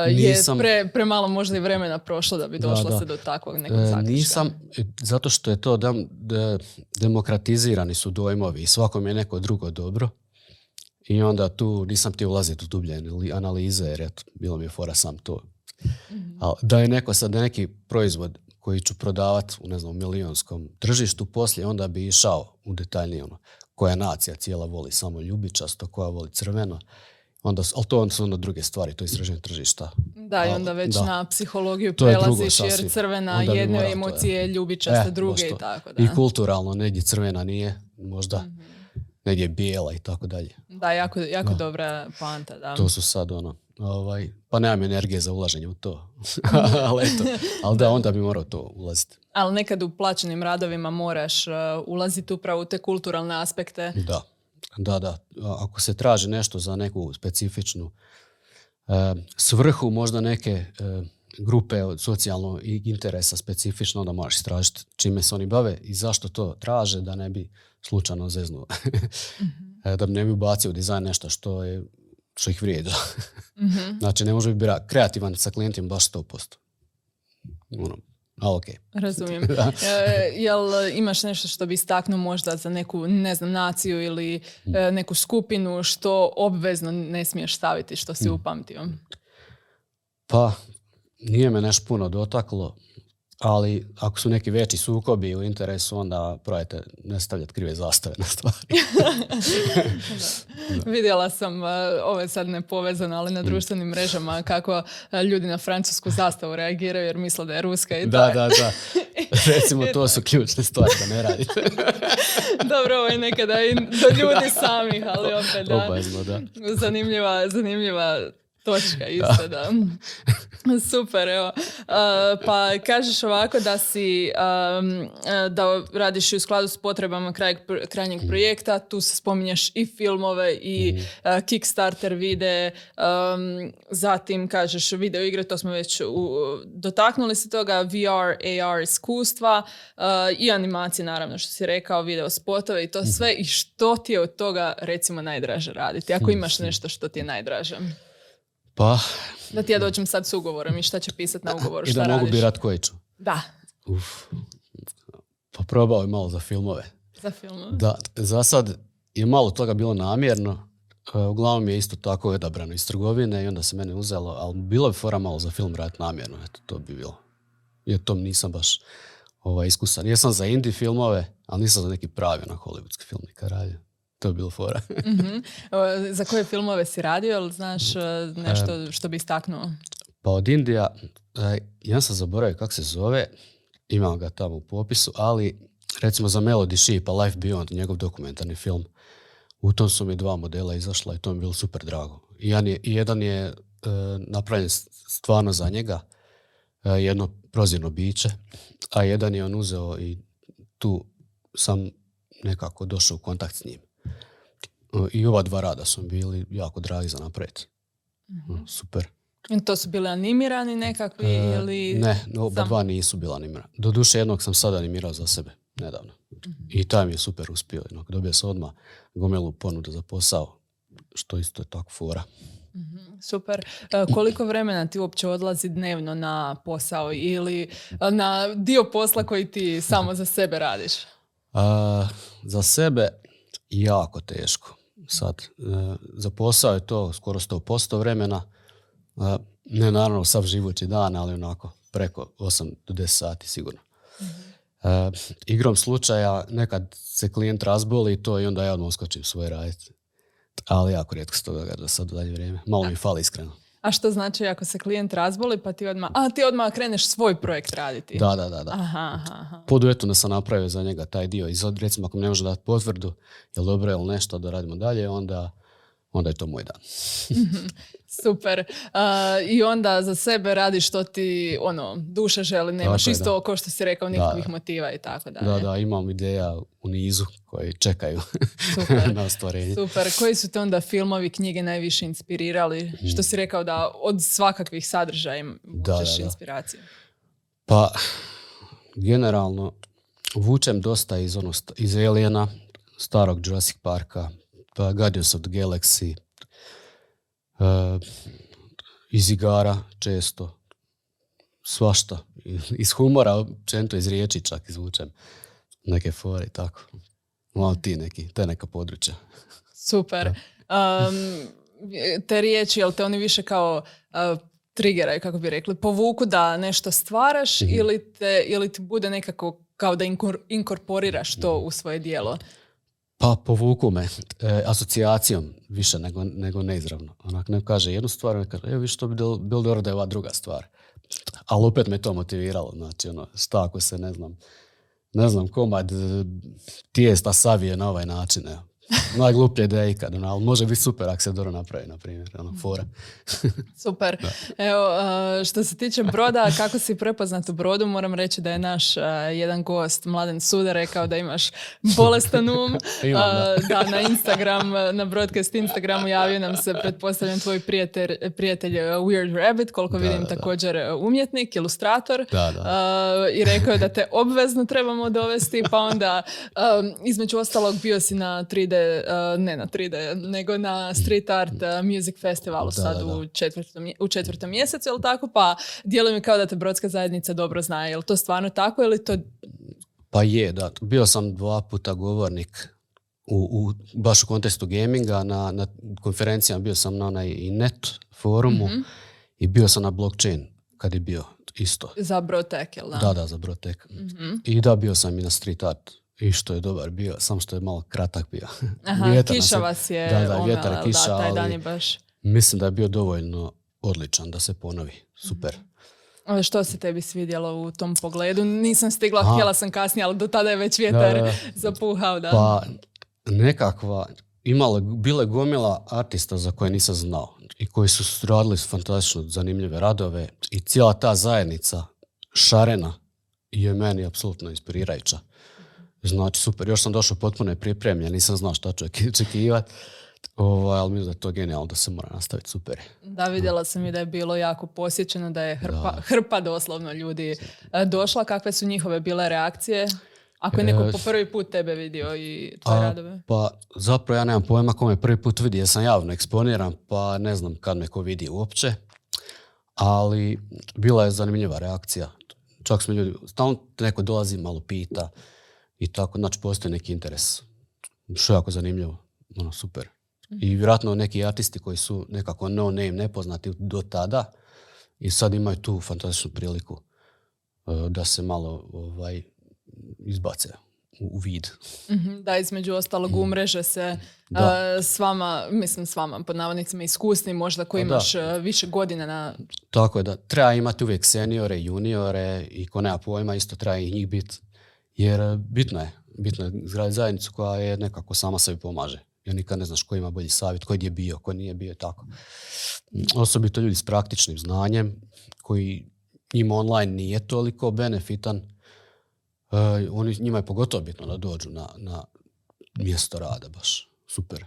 je pre, premalo možda i vremena prošlo da bi Da, došlo da. se do takvog nekog E, zaključka? nisam, e, zato što je to dam- de- demokratizirani su dojmovi i svakom je neko drugo dobro. I onda tu nisam htio ulaziti u dublje anali- analize jer eto, bilo mi je fora sam to. Ali da je neko sad neki proizvod koji ću prodavati u ne znam, milionskom tržištu poslije, onda bi išao u detaljnije ono, koja nacija cijela voli samo ljubičasto, koja voli crveno. Onda, ali to su onda druge stvari, to je istraženje tržišta. Da, i onda već da. na psihologiju je prelaziš jer crvena Onda jedne emocije, ljubičaste E, druge i tako da. I kulturalno, negdje crvena nije, možda negdje bijela i tako dalje. Da, jako, jako Da. dobra poanta, da. To su sad ono, ovaj, pa nemam energije za ulaženje u to. ali eto, ali da, onda bi morao to ulaziti. Ali nekad u plaćenim radovima moraš uh, ulaziti upravo u te kulturalne aspekte. Da, da, da. Ako se traži nešto za neku specifičnu svrhu možda neke e, grupe od socijalnog interesa specifično, onda moraš istražiti čime se oni bave i zašto to traže da ne bi slučajno zeznuo. mm Da bi ne bi ubacio u dizajn nešto što, je, što ih vrijeđa. mm Znači ne može biti kreativan sa klijentima baš 100%. Ono, a ok. Razumijem. E, jel imaš nešto što bi istaknuo možda za neku, ne znam, naciju ili mm. e, neku skupinu što obvezno ne smiješ staviti, što si mm. upamtio? Pa, nije me nešto puno dotaklo, ali ako su neki veći sukobi u interesu, onda probajte ne stavljati krive zastave na stvari. Vidjela sam, uh, ovo je sad nepovezano, ali na mm. društvenim mrežama kako uh, ljudi na francusku zastavu reagiraju jer misle da je ruska i Da, da, da. Recimo, to su ključne stvari da ne radite. Dobro, ovo je nekada i do ljudi samih, ali opet da. da. Zanimljiva, zanimljiva točka isto, da. Super, evo. pa kažeš ovako da si, da radiš u skladu s potrebama kraj, krajnjeg projekta, tu se spominješ i filmove i mm. Kickstarter vide, zatim kažeš video igre, to smo već u, dotaknuli se toga, VR, AR iskustva i animacije naravno što si rekao, video spotove i to mhm. sve i što ti je od toga recimo najdraže raditi, ako imaš nešto što ti je najdraže. Pa... Da ti ja dođem sad s ugovorom i šta će pisati na ugovoru, šta I da mogu birat koji ću. Da. Uf. Pa probao je malo za filmove. Za filmove? Da, za sad je malo toga bilo namjerno. E, uglavnom je isto tako odabrano iz trgovine i onda se mene uzelo, ali bilo bi fora malo za film raditi namjerno. Eto, to bi bilo. Jer tom nisam baš ovaj, iskusan. Jesam za indie filmove, ali nisam za neki pravi na hollywoodski film nikad radio. To je bilo fora. mm Za koje filmove si radio, ali znaš e, nešto što bi istaknuo? Pa od Indija, e, ja sam zaboravio kako se zove, imam ga tamo u popisu, ali recimo za Melody Sheep, pa Life Beyond, njegov dokumentarni film, u tom su mi dva modela izašla i to mi je bilo super drago. I jedan je e, napravljen stvarno za njega, jedno prozirno biće, a jedan je on uzeo i tu sam nekako došao u kontakt s njim. I ova dva rada su bili jako dragi za napred. mm Super. To su bili animirani nekakvi e, ili... Ne, oba dva nisu bila animirani. Doduše jednog sam sad animirao za sebe, nedavno. Mhm. I taj mi je super uspio. Dobio sam odmah gomelu ponudu za posao, što isto je tako fora. Mhm, super. E, koliko vremena ti uopće odlazi dnevno na posao ili na dio posla koji ti samo za sebe radiš? za sebe jako teško. Sad, e, za posao je to skoro 100% vremena. E, ne naravno sav živući dan, ali onako preko 8 do 10 sati sigurno. mm igrom slučaja nekad se klijent razboli i to i onda ja odmah uskočim svoje raditi. Ali jako rijetko se to događa sad u dalje vrijeme. Malo mi fali iskreno. A što znači ako se klijent razboli pa ti odmah, a ti odmah kreneš svoj projekt raditi? Da, da, da. da. Aha, aha. Poduetu da sam napravio za njega taj dio. I recimo ako ne može dati potvrdu, jel dobro ili nešto da radimo dalje, onda, onda je to moj dan. Super. I onda za sebe radiš što ti ono, duša želi, nemaš tako isto kao što si rekao nikakvih motiva i tako dalje. Da, da, imam ideja u nizu koji čekaju Super. na ostvarenje. Super. Koji su te onda filmovi, knjige najviše inspirirali? Što si rekao da od svakakvih sadržaja vučeš inspiraciju? Pa, generalno, vučem dosta iz, ono, iz Aliena, starog Jurassic Parka, pa Guardians of the Galaxy, uh, iz igara često, svašta. Iz humora, općenito iz riječi čak izvučem neke fore i tako. Malo ti neki, to je neka područja. Super. Um, te riječi, jel te oni više kao uh, triggeraju, kako bi rekli, povuku da nešto stvaraš mhm. ili, te, ili ti bude nekako kao da inkorporiraš to u svoje dijelo? Pa povuku me e, asocijacijom više nego, nego neizravno. Onak ne kaže jednu stvar, ne kaže, evo što bi bilo dobro da je ova druga stvar. Ali opet me to motiviralo. Znači, ono, šta ako se, ne znam, ne znam, komad e, tijesta savije na ovaj način. Evo. Najgluplja ideja ikad, ono, ali može biti super ako se dobro napravi, na primjer, ono, fora. Super. Evo, što se tiče broda, kako si prepoznat u brodu, moram reći da je naš uh, jedan gost, Mladen Suda, rekao da imaš bolestan um. Imam, da. Uh, da, na Instagram, na broadcast Instagramu javio nam se, pretpostavljam, tvoj prijatelj, prijatelj uh, Weird Rabbit, koliko Da, vidim da, također uh, umjetnik, ilustrator. Da, da. Uh, I rekao je da te obvezno trebamo dovesti, pa onda um, između ostalog bio si na 3D, uh, ne na 3D, nego na Street Art uh, Music Festivalu Da, sad da, da. u četvrtom, u četvrtom mjesecu, jel tako? Pa djeluje mi kao da te Brodska zajednica dobro zna. Je li to stvarno tako ili to... Pa je, da. Bio sam dva puta govornik u, u, baš u kontekstu gaminga, na, na konferencijama bio sam na onaj i net forumu Mhm. i bio sam na blockchain kad je bio isto. Za Brotek, jel da? Da, da, za Brotek. Mhm. I da, bio sam i na street art. I što je dobar bio, samo što je malo kratak bio. Aha, Vjetar kiša je- vas je Da, da, vjetar, kiša, da, taj dan je baš... Mislim da je bio dovoljno odličan da se ponovi. Super. A Što se tebi svidjelo u tom pogledu? Nisam stigla, Aha. htjela sam kasnije, ali do tada je već vjetar Da, zapuhao. Da. Pa nekakva, imala, bila je gomila artista za koje nisam znao i koji su radili fantastično zanimljive radove i cijela ta zajednica šarena je meni apsolutno inspirirajuća. Znači, super. Još sam došao potpuno pripremljen, nisam znao šta ću očekivati. Ovaj, ali mislim da je to genijalno da se mora nastaviti, super. Da, vidjela sam i da je bilo jako posjećeno, da je hrpa, Da. hrpa doslovno ljudi e, došla. Kakve su njihove bile reakcije? Ako je neko E, po prvi put tebe vidio i tvoje radove. Pa zapravo ja nemam pojma ko me prvi put vidi jer sam javno eksponiran pa ne znam kad me ko vidi uopće. Ali bila je zanimljiva reakcija. Čak smo ljudi, stalno neko dolazi malo pita i tako, znači postoji neki interes. Što je jako zanimljivo, ono super. I vjerojatno neki artisti koji su nekako no name, nepoznati do tada i sad imaju tu fantastičnu priliku eh, da se malo ovaj, izbace u, vid. Mhm, Da, između ostalog umreže se Mm. Da. e, s vama, mislim s vama, pod navodnicima iskusni, možda koji Pa da. imaš e, više godina na... Tako je da treba imati uvijek seniore, juniore i ko nema pojma isto treba i njih biti. Jer e, bitno je, bitno je izgraditi zajednicu koja je nekako sama sebi pomaže. Jer nikad ne znaš ko ima bolji savjet, ko je bio, ko nije bio i tako. Osobito ljudi s praktičnim znanjem koji njima online nije toliko benefitan. E, oni, njima je pogotovo bitno da dođu na, na mjesto rada baš. Super.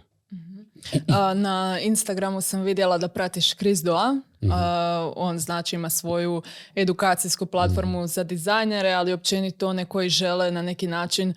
Na Instagramu sam vidjela da pratiš Chris Doa. A, on znači ima svoju edukacijsku platformu Mhm. za dizajnere, ali općenito one koji žele na neki način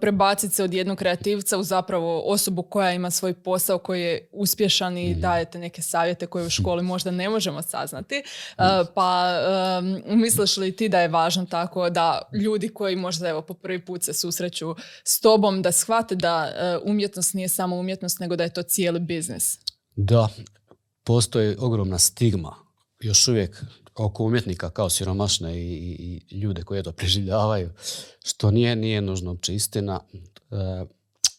prebaciti se od jednog kreativca u zapravo osobu koja ima svoj posao koji je uspješan Mhm. i dajete neke savjete koje u školi možda ne možemo saznati. A, pa um, misliš li ti da je važno tako da ljudi koji možda evo po prvi put se susreću s tobom da shvate da e, umjetnost nije samo umjetnost nego da je to cijeli biznis. Da, postoji ogromna stigma još uvijek oko umjetnika kao siromašne i, i, i ljude koji to preživljavaju, što nije, nije nužno uopće istina. E,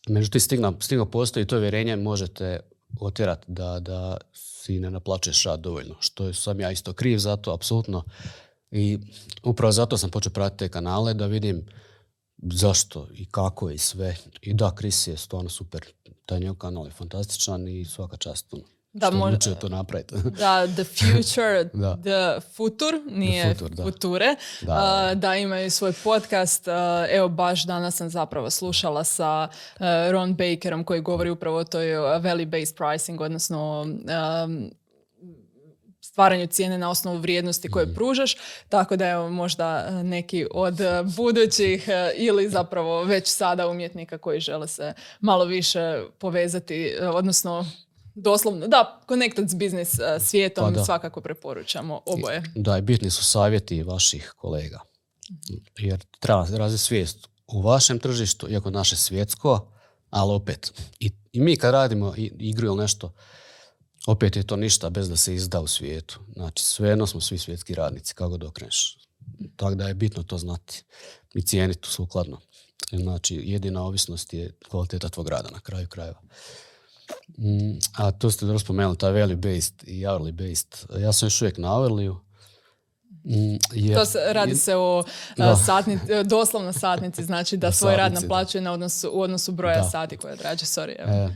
međutim, stigma, stigma postoji to vjerenje možete otjerati da, da si ne naplaćuješ rad dovoljno, što sam ja isto kriv za to, apsolutno. I upravo zato sam počeo pratiti te kanale da vidim zašto i kako i sve. I da, Chris je stvarno super. Taj njegov kanal je fantastičan i svaka čast. ono, Da, što možda- odlučio to napraviti. Da, the future, Da. the futur, nije futur, da. future. Da, A, da. imaju svoj podcast. A, evo, baš danas sam zapravo slušala sa e, Ron Bakerom koji govori upravo o toj value-based pricing, odnosno um, stvaranju cijene na osnovu vrijednosti koje Mhm. pružaš, tako da evo možda e, neki od e, budućih e, ili zapravo već sada umjetnika koji žele se malo više povezati, e, odnosno doslovno, da, connected s biznis e, svijetom Pa da. svakako preporučamo oboje. Da, i bitni su savjeti vaših kolega. Jer treba razviti svijest u vašem tržištu, iako naše svjetsko, ali opet. I, i mi kad radimo i- igru ili nešto, opet je to ništa bez da se izda u svijetu. Znači, svejedno smo svi svjetski radnici, kako god okreneš. Tako da je bitno to znati i cijeniti sukladno. Znači, jedina ovisnost je kvaliteta tvog rada na kraju krajeva. Mm, a to ste dobro spomenuli, taj value based i hourly based. Ja sam još uvijek na hourly Mm, jer- To se, radi se o Da. satni, doslovno satnici, znači da Na svoj rad satnici, da. naplaćuje na odnosu, u odnosu broja Da. sati koje odrađuje. Sorry, evo. E,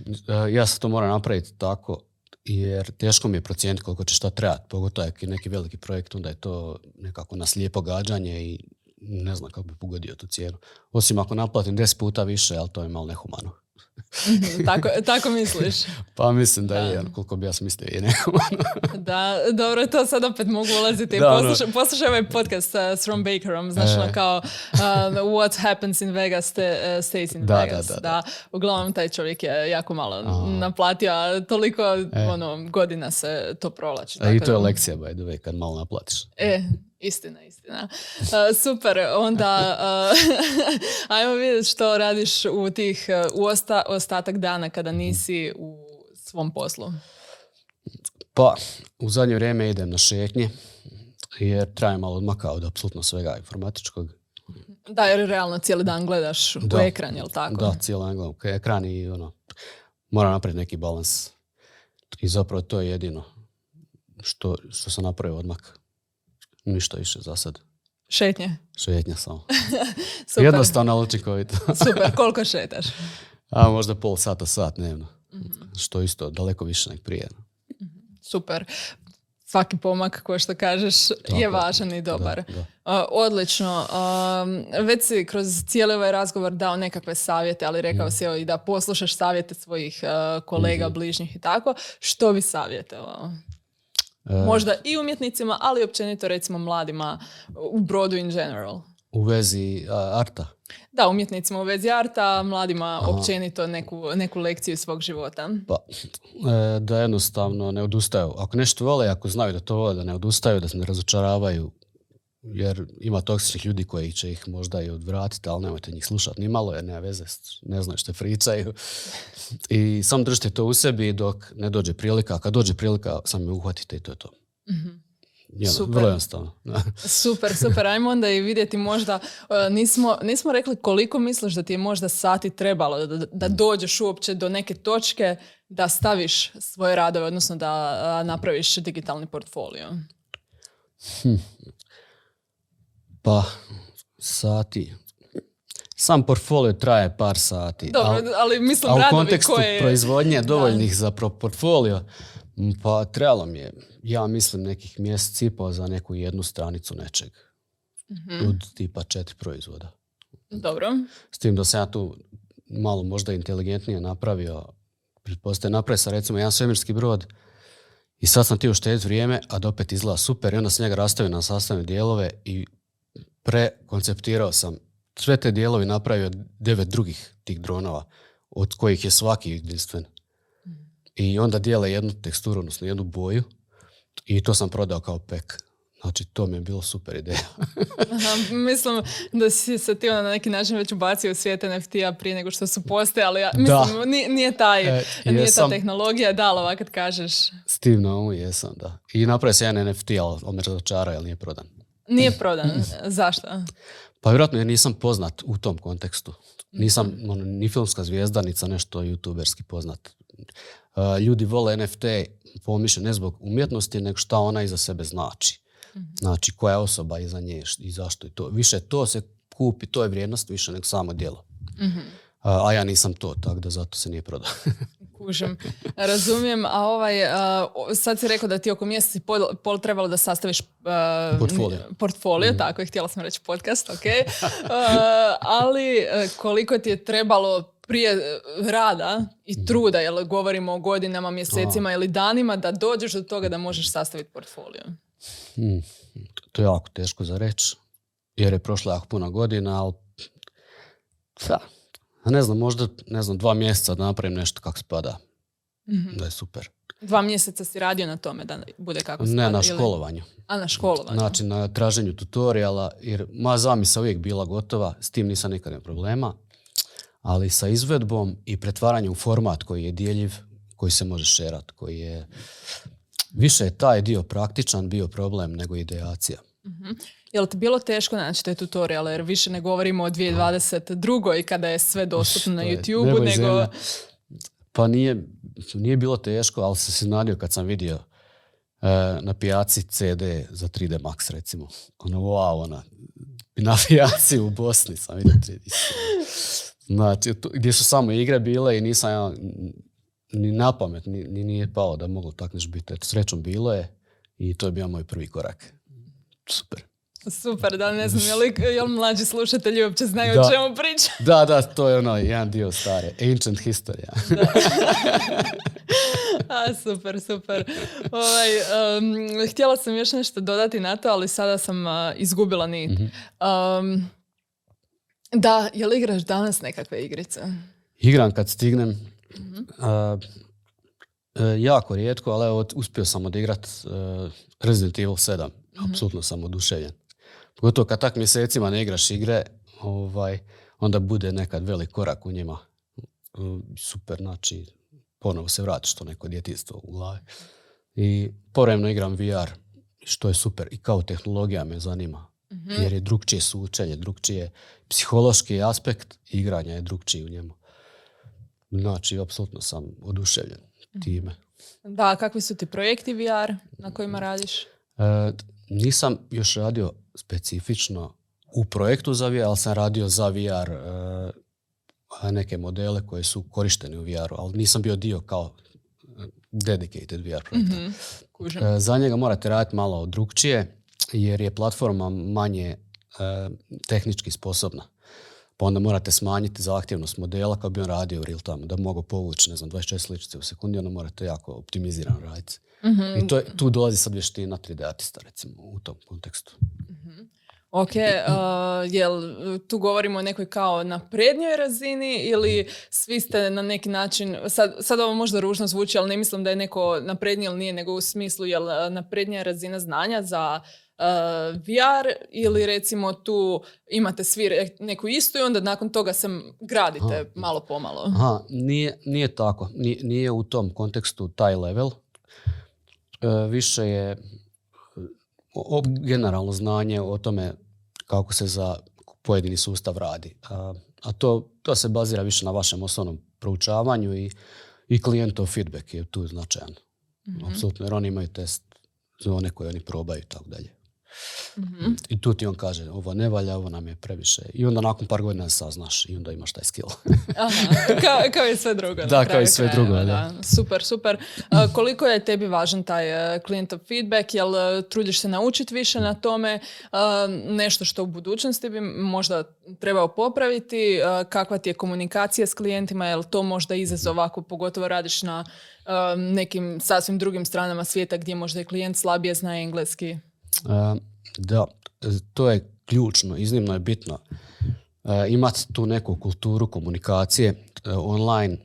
e, ja se to moram napraviti tako jer teško mi je procijeniti koliko će šta trebati, pogotovo je neki veliki projekt, onda je to nekako na slijepo gađanje i ne znam kako bi pogodio tu cijenu. Osim ako naplatim 10 puta više, ali to je malo nehumano. Mhm, tako, tako misliš. Pa mislim da, Da. je, ono, koliko bi ja smislio je nehumano. Da, dobro, to sad opet mogu ulaziti. Da, ono- poslušaj, poslušaj ovaj podcast uh, s Ron Bakerom, znaš, E. ono kao uh, What happens in Vegas sta- uh, stays in Da, da, Vegas. da, da. uglavnom taj čovjek je jako malo Aha. naplatio, a toliko E. ono, godina se to provlači. A i to je da- lekcija, by the way, kad malo naplatiš. E, istina, istina. Uh, super, onda uh, ajmo vidjeti što radiš u tih, uh, u osta- ostatak dana kada nisi u svom poslu. Pa, u zadnje vrijeme idem na šetnje, jer trajem malo odmaka od apsolutno svega informatičkog. Da, jer realno cijeli dan gledaš u Da. ekran, jel tako? Da, cijelo dan gledam ka- ekran i ono, moram napraviti neki balans. I zapravo to je jedino što, što sam napravio odmak. Ništa više za sad. Šetnje. Šetnja samo. Super. Jednostavno, učinkovito. Super, koliko šetaš? A možda pol sata, sat dnevno. Mhm. Što isto daleko više nek prije. Super. Svaki pomak, ko što kažeš, je je. važan i dobar. Da, da. A, odlično. Um, već si kroz cijeli ovaj razgovor dao nekakve savjete, ali rekao si evo, i da poslušaš savjete svojih uh, kolega, bližnjih i tako. Što bi savjetovao? E, Možda i umjetnicima, ali općenito recimo mladima u brodu in general. U vezi a, arta. Da, umjetnicima u vezi arta, mladima općenito neku, neku lekciju svog života. Pa, e, da jednostavno ne odustaju. Ako nešto vole, ako znaju da to vole, da ne odustaju, da se ne razočaravaju, jer ima toksičnih ljudi koji će ih možda i odvratiti, ali nemojte njih slušati ni malo, jer nema veze, ne znaju što pričaju. I samo držite to u sebi dok ne dođe prilika, a kad dođe prilika, samo je uhvatite i to je to. Jedno, Super. Vrlo jednostavno. Super, super. Ajmo onda i vidjeti možda, e, nismo, nismo rekli koliko misliš da ti je možda sati trebalo da, da dođeš uopće do neke točke da staviš svoje radove, odnosno da napraviš digitalni portfolio. Pa, sati. Sam portfolio traje par sati. Dobro, ali- ali mislim A u kontekstu koje... proizvodnje dovoljnih za pro- portfolio, pa trebalo mi je, ja mislim, nekih mjesec i pol za neku jednu stranicu nečeg. Mhm. Od tipa četiri proizvoda. Dobro. S tim da sam ja tu malo možda inteligentnije napravio. Pretpostavljam, napravio sam recimo jedan svemirski brod i sad sam ti uštediti vrijeme, a da opet izgleda super i onda sam njega rastavio na sastavne dijelove i prekonceptirao sam sve te dijelovi napravio devet drugih tih dronova, od kojih je svaki jedinstven. I onda dijele jednu teksturu, odnosno jednu boju i to sam prodao kao pek. Znači, to mi je bilo super ideja. Aha, mislim da si se ti na neki način već ubacio u svijet NFT-a prije nego što su postojali. Ja, mislim, nije, nije, taj, E, nije ta tehnologija dala ovak kad kažeš. S tim na umu jesam, da. I napravio sam jedan NFT, ali on me razočarao jer nije prodan. Nije prodan. Zašto? Pa vjerojatno jer nisam poznat u tom kontekstu. Nisam ono, ni filmska zvijezda, ni sa nešto youtuberski poznat. Uh, ljudi vole NFT po mom mišljenju ne zbog umjetnosti, nego šta ona iza sebe znači. Znači, koja je osoba iza nje i zašto je to. Više to se kupi, to je vrijednost više nego samo djelo. Mhm. A, a ja nisam to, tako da zato se nije prodao. Kužem. Razumijem, a ovaj, a, o- sad si rekao da ti oko mjesec i pol, pol trebalo da sastaviš a, Portfolio. Mhm. portfolio, tako je, htjela sam reći podcast, ok. A, ali e, koliko ti je trebalo prije rada i truda, jel govorimo o godinama, mjesecima ili danima, da dođeš do toga da možeš sastaviti portfolio? Hmm, To je jako teško za reći, jer je prošlo jako puno godina, ali da, a ne znam, možda ne znam, dva mjeseca da napravim nešto kako spada. Da je super. Dva mjeseca si radio na tome da bude kako Ne spada, na ili- školovanju. A na školovanju. Znači na traženju tutoriala, jer moja zamisla uvijek bila gotova, s tim nisam nikad imao problema, ali sa izvedbom i pretvaranjem u format koji je dijeljiv, koji se može šerat, koji je... Više je taj dio praktičan bio problem nego ideacija. Je li ti bilo teško naći te tutoriale, jer više ne govorimo o 2022. kada je sve dostupno na To je YouTube, nebo i nego... Pa nije, nije bilo teško, ali sam se nadio kad sam vidio na pijaci CD za 3D Max recimo. Ono, wow, ona, na pijaci u Bosni sam vidio 3D. Znači, gdje su samo igre bile i nisam ja ni na pamet, ni, ni nije pao da mogu tak nešto biti. Eto, srećom bilo je i to je bio moj prvi korak. Super. Super, da ne znam, je li, je mlađi slušatelji uopće znaju o čemu priča? Da, da, to je ono, jedan dio stare, ancient historija. A, super, super. Ovaj, htjela sam još nešto dodati na to, ali sada sam izgubila nit. Um, da, je li igraš danas nekakve igrice? Igram kad stignem. Uh, jako rijetko, ali evo, uspio sam odigrat uh, Resident Evil 7. mm Apsolutno sam oduševljen. Pogotovo kad tak mjesecima ne igraš igre, ovaj, onda bude nekad velik korak u njima. super, znači, ponovo se vratiš to neko djetinstvo u glavi. I povremeno igram VR, što je super. I kao tehnologija me zanima. Mhm. Jer je drugčije sučenje, drugčije psihološki aspekt igranja je drugčiji u njemu. Znači, apsolutno sam oduševljen mhm. time. Da, kakvi su ti projekti VR na kojima radiš? E, nisam još radio specifično u projektu za VR, ali sam radio za VR e, neke modele koje su korišteni u VR-u, ali nisam bio dio kao dedicated VR projekta. mm za njega morate raditi malo drugčije, jer je platforma manje e, tehnički sposobna. Pa onda morate smanjiti zahtjevnost modela kao bi on radio u real time, da mogu povući, ne znam, 26 sličice u sekundi, onda morate jako optimizirano raditi. Mm I to je, tu dolazi sad vještina 3D artista, recimo, u tom kontekstu. mm Ok, uh, jel tu govorimo o nekoj kao naprednjoj razini ili svi ste na neki način, sad, sad ovo možda ružno zvuči, ali ne mislim da je neko napredniji ili nije, nego u smislu jel naprednija razina znanja za uh, VR ili recimo tu imate svi neku istu i onda nakon toga se gradite malo pomalo. Aha, nije, nije tako. Nije, nije u tom kontekstu taj level. Uh, više je generalno znanje o tome kako se za pojedini sustav radi. A, a to, to se bazira više na vašem osnovnom proučavanju i, i klijentov feedback je tu značajan. mm Apsolutno, jer oni imaju test zone koje oni probaju i tako dalje. Mm-hmm. I tu ti on kaže, ovo ne valja, ovo nam je previše. I onda nakon par godina saznaš i onda imaš taj skill. Aha, kao, kao i sve drugo. Da, kao i sve drugo, da. Super, super. koliko je tebi važan taj uh, klijentov feedback? Jel uh, trudiš se naučiti više na tome? nešto što u budućnosti bi možda trebao popraviti? kakva ti je komunikacija s klijentima? Jel to možda izazov ako pogotovo radiš na nekim sasvim drugim stranama svijeta gdje možda je klijent slabije zna engleski? Da, to je ključno, iznimno je bitno imati tu neku kulturu komunikacije online.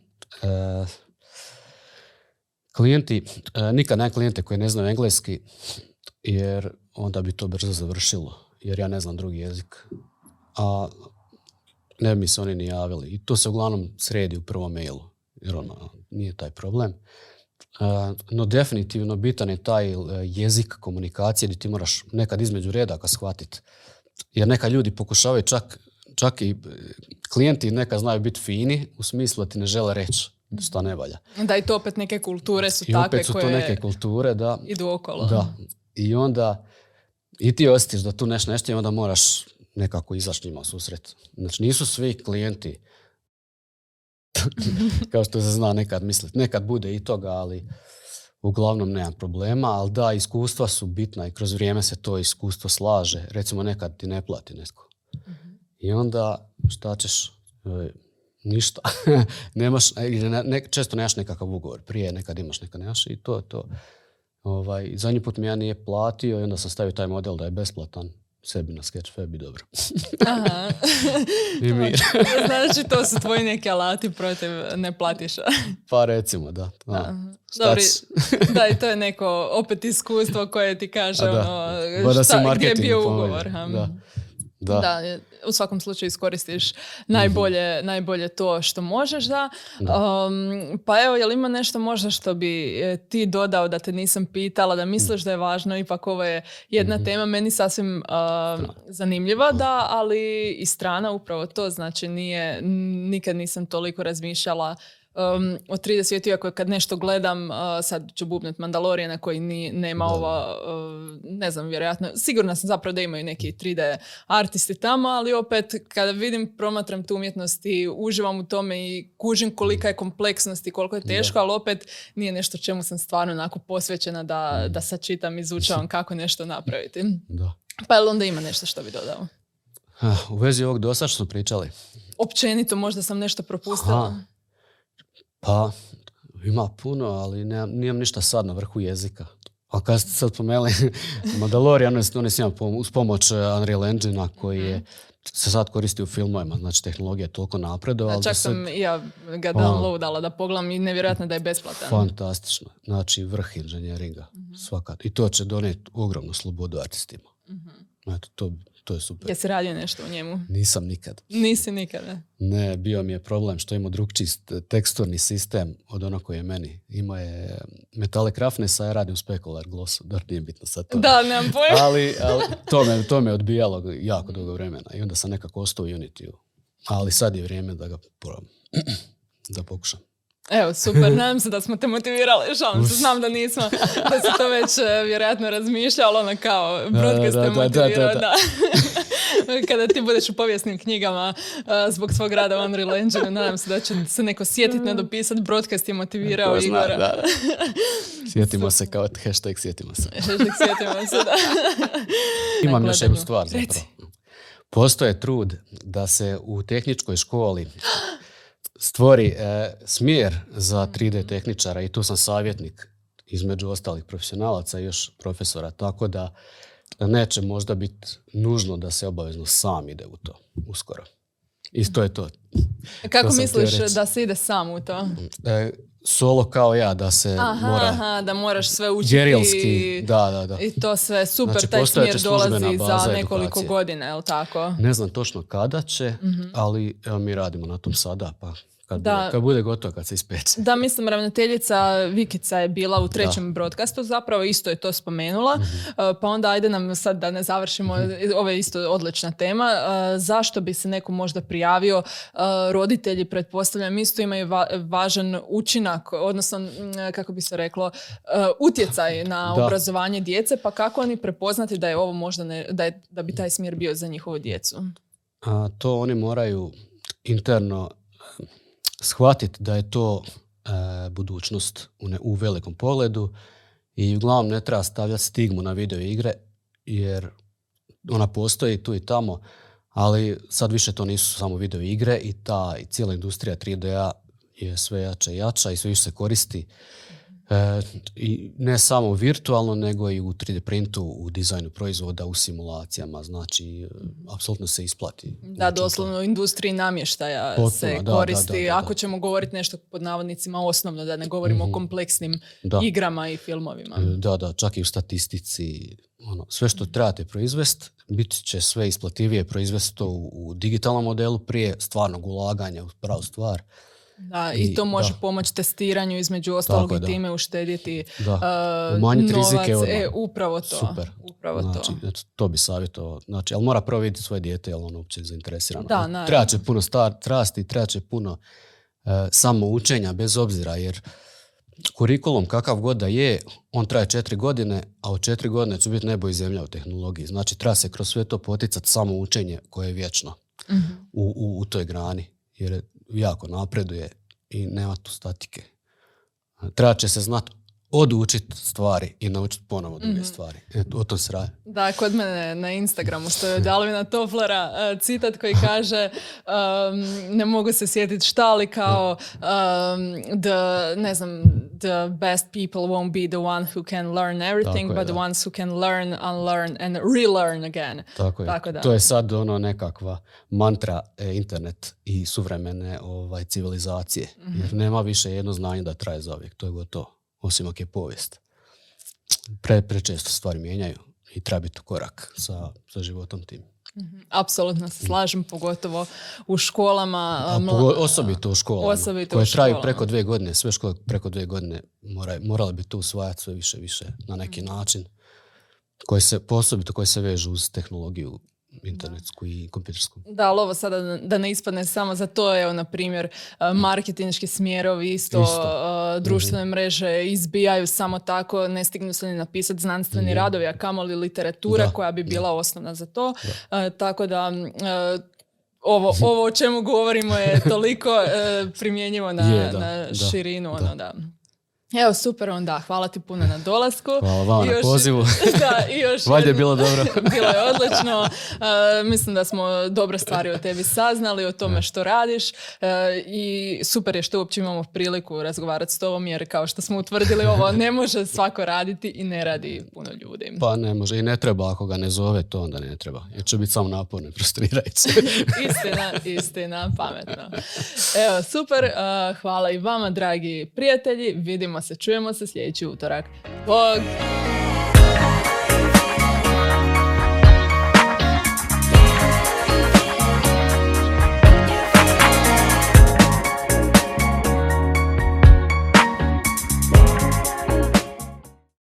Klijenti, nikad ne klijente koji ne znaju engleski, jer onda bi to brzo završilo, jer ja ne znam drugi jezik. A ne bi mi se oni ni javili. I to se uglavnom sredi u prvom mailu, jer ono, nije taj problem. No definitivno bitan je taj e, jezik komunikacije gdje ti moraš nekad između redaka shvatiti. Jer neka ljudi pokušavaju čak, čak i e, klijenti nekad znaju biti fini u smislu da ti ne žele reći što ne valja. Da i to opet neke kulture su I takve opet su to neke kulture, da. Idu okolo. Da. I onda i ti osjetiš da tu nešto nešto i onda moraš nekako izaći njima u susret. Znači nisu svi klijenti kao što se zna nekad misliti. Nekad bude i toga, ali uglavnom nema problema, ali da, iskustva su bitna i kroz vrijeme se to iskustvo slaže. Recimo nekad ti ne plati netko. I onda šta ćeš? E, ništa. nemaš, ne, često nemaš nekakav ugovor. Prije nekad imaš, nekad nemaš i to je to. Ovaj, zadnji put mi ja nije platio i onda sam stavio taj model da je besplatan sebi na Sketchfab i dobro. Aha. I mir. znači to su tvoji neki alati protiv neplatiša. pa recimo, da. da. Dobri, da, i to je neko opet iskustvo koje ti kaže ono, šta, gdje je bio ugovor. Da. Da. da. u svakom slučaju iskoristiš najbolje, mhm. najbolje to što možeš, da. Um, pa evo, jel ima nešto možda što bi e, ti dodao da te nisam pitala, da misliš da je važno, ipak ovo je jedna mhm. tema meni sasvim zanimljiva, da, ali i strana upravo to, znači nije, nikad nisam toliko razmišljala um, o 3D svijetu, iako kad nešto gledam, uh, sad ću bubnet Mandalorijana koji ni, nema ova, uh, ne znam, vjerojatno, sigurna sam zapravo da imaju neki 3D artisti tamo, ali opet kada vidim, promatram tu umjetnost i uživam u tome i kužim kolika je kompleksnost i koliko je teško, ali opet nije nešto čemu sam stvarno onako posvećena da, da sačitam, izučavam kako nešto napraviti. Da. Pa jel onda ima nešto što bi dodao? Ah, U vezi ovog do sad što smo pričali. Općenito možda sam nešto propustila. Aha. Pa, ima puno, ali nemam, nijem ništa sad na vrhu jezika. A kad ste sad pomenuli Mandalorian, on je, sniman uz pomoć eh, Unreal Engine-a koji je Mhm. se sad koristi u filmovima, znači tehnologija je toliko napredovala. da Čak sad- sam ja ga A. downloadala da pogledam i nevjerojatno da je besplatan. Fantastično. Znači, vrh inženjeringa. Mhm. Svaka. I to će donijeti ogromnu slobodu artistima. Mhm. Eto, to, to je super. Jesi radio nešto u njemu? Nisam nikad. Nisi nikada. Ne, bio mi je problem što ima drugčiji st- teksturni sistem od onog koji je meni. Ima je Metallic Roughness, a ja radim Specular Glossu. Da, nije bitno sad to. Da, nemam pojma. Ali, ali to, me, to me odbijalo jako dugo vremena i onda sam nekako ostao u Unity-u. Ali sad je vrijeme da ga probam. da pokušam. Evo, super, nadam se da smo te motivirali, šalim se, znam da nismo, da si to već e, vjerojatno razmišljala, ono kao, broadcast te motivirao, da, da. Kada ti budeš u povijesnim knjigama e, zbog svog rada u Unreal Engine, nadam se da će se neko sjetiti nadopisati, broadcast je motivirao zna, Igora. da. Sjetimo se kao hashtag sjetimo se. Hashtag sjetimo se, da. Imam još jednu stvar zapravo. Postoje trud da se u tehničkoj školi stvori e, smjer za 3D tehničara i tu sam savjetnik između ostalih profesionalaca i još profesora, tako da neće možda biti nužno da se obavezno sam ide u to uskoro. I to je to. Kako To misliš da se ide sam u to? E, solo kao ja, da se Aha, mora aha, da moraš sve učiti. gerilski, da, da, da. I to sve super, Znači, taj smjer dolazi za nekoliko edukacije. godina, je li tako? Ne znam točno kada će, Mhm. ali evo mi radimo na tom sada, pa kad, Da. bude, kad bude gotovo, kad se ispeče. Da, mislim, ravnateljica Vikica je bila u trećem broadcastu zapravo, isto je to spomenula, Mhm. Uh, pa onda ajde nam sad da ne završimo, ovo je isto odlična tema, Uh, zašto bi se neko možda prijavio, Uh, roditelji, pretpostavljam, isto imaju va- važan učinak, odnosno, mm, kako bi se reklo, utjecaj na Da. obrazovanje djece, pa kako oni prepoznati da je ovo možda, ne, da, je, da bi taj smjer bio za njihovu djecu? A, to oni moraju interno eh, shvatiti da je to eh, budućnost u, ne- u velikom pogledu i uglavnom ne treba stavljati stigmu na video igre jer ona postoji tu i tamo, ali sad više to nisu samo video igre i ta i cijela industrija 3D-a je sve jača i jača i sve više se koristi. E, I ne samo virtualno, nego i u 3D printu, u dizajnu proizvoda, u simulacijama. Znači, e, apsolutno se isplati. Da, to. doslovno u industriji namještaja Potpuno, se da, koristi. da, da, da. Ako ćemo govoriti nešto pod navodnicima osnovno, da ne govorimo o kompleksnim Da. igrama i filmovima. E, Da, da, čak i u statistici. Ono, sve što trebate proizvest, bit će sve isplativije proizvesti to u digitalnom modelu prije stvarnog ulaganja u pravu stvar. Da, i I- to može da. pomoći testiranju između ostalog Tako i da. time uštedjeti Da, uh, umanjiti novac. rizike odmah. E, upravo to. Super. Upravo znači, to. eto, to bi savjetovao. Znači, ali mora prvo vidjeti svoje dijete, jel ono uopće zainteresirano. Da, naravno. Trebat će puno star, trasti, trebat će puno e, samo učenja bez obzira, jer kurikulum kakav god da je, on traje četiri godine, a od četiri godine će biti nebo i zemlja u tehnologiji. Znači, treba se kroz sve to poticati samo učenje koje je vječno Mhm. u, u, u toj grani, jer je jako napreduje i nema tu statike. Treba će se znati odučiti stvari i naučiti ponovo druge Mhm. stvari. Eto, o tom se radi. Da, kod mene na Instagramu stoji od Alvina Toflera uh, citat koji kaže um, ne mogu se sjetiti šta, ali kao um, the, ne znam, the best people won't be the one who can learn everything, Tako je, but the ones who can learn, unlearn and relearn again. Tako je. Tako da. To je sad ono nekakva mantra e, internet i suvremene ovaj, civilizacije. Mhm. Jer nema više jedno znanje da traje zauvijek. To je gotovo. Osim ako je povijest. Pre, prečesto stvari mijenjaju i treba biti u korak sa, sa životom tim. Apsolutno se slažem, pogotovo u školama. A mla- pogo- osobito u školama. Osobito u koje traju školama. preko dvije godine. Sve škole preko dvije godine moraju, morale bi to usvajati sve više više na neki Mhm. način. Koji se, osobito koji se vežu uz tehnologiju internetsku i kompjutersku. Da, ali ovo sada da- da ne ispadne samo za to, evo, na primjer, uh, marketinški smjerovi isto, Isto. uh, društvene mreže izbijaju samo tako, ne stignu se ni napisati znanstveni radovi, a kamoli literatura Da, koja bi bila osnovna za to. Uh, tako da mm, uh, ovo, ovo o čemu govorimo je toliko uh, primjenjivo na, Je, da, na da, širinu. da. Ono, da. Evo, super onda. Hvala ti puno na dolasku. Hvala vama I na pozivu. da, i još Valjda je bilo dobro. bilo je odlično. E, mislim da smo dobre stvari o tebi saznali, o tome što radiš e, i super je što uopće imamo priliku razgovarati s tobom jer kao što smo utvrdili ovo ne može svako raditi i ne radi puno ljudi. Pa ne može i ne treba ako ga ne zove, to onda ne treba. Jer će biti samo naporno i frustrirajuće. istina, istina, pametno. Evo, super, e, hvala i vama dragi prijatelji, vidimo se, čujemo se sljedeći utorak. Bog!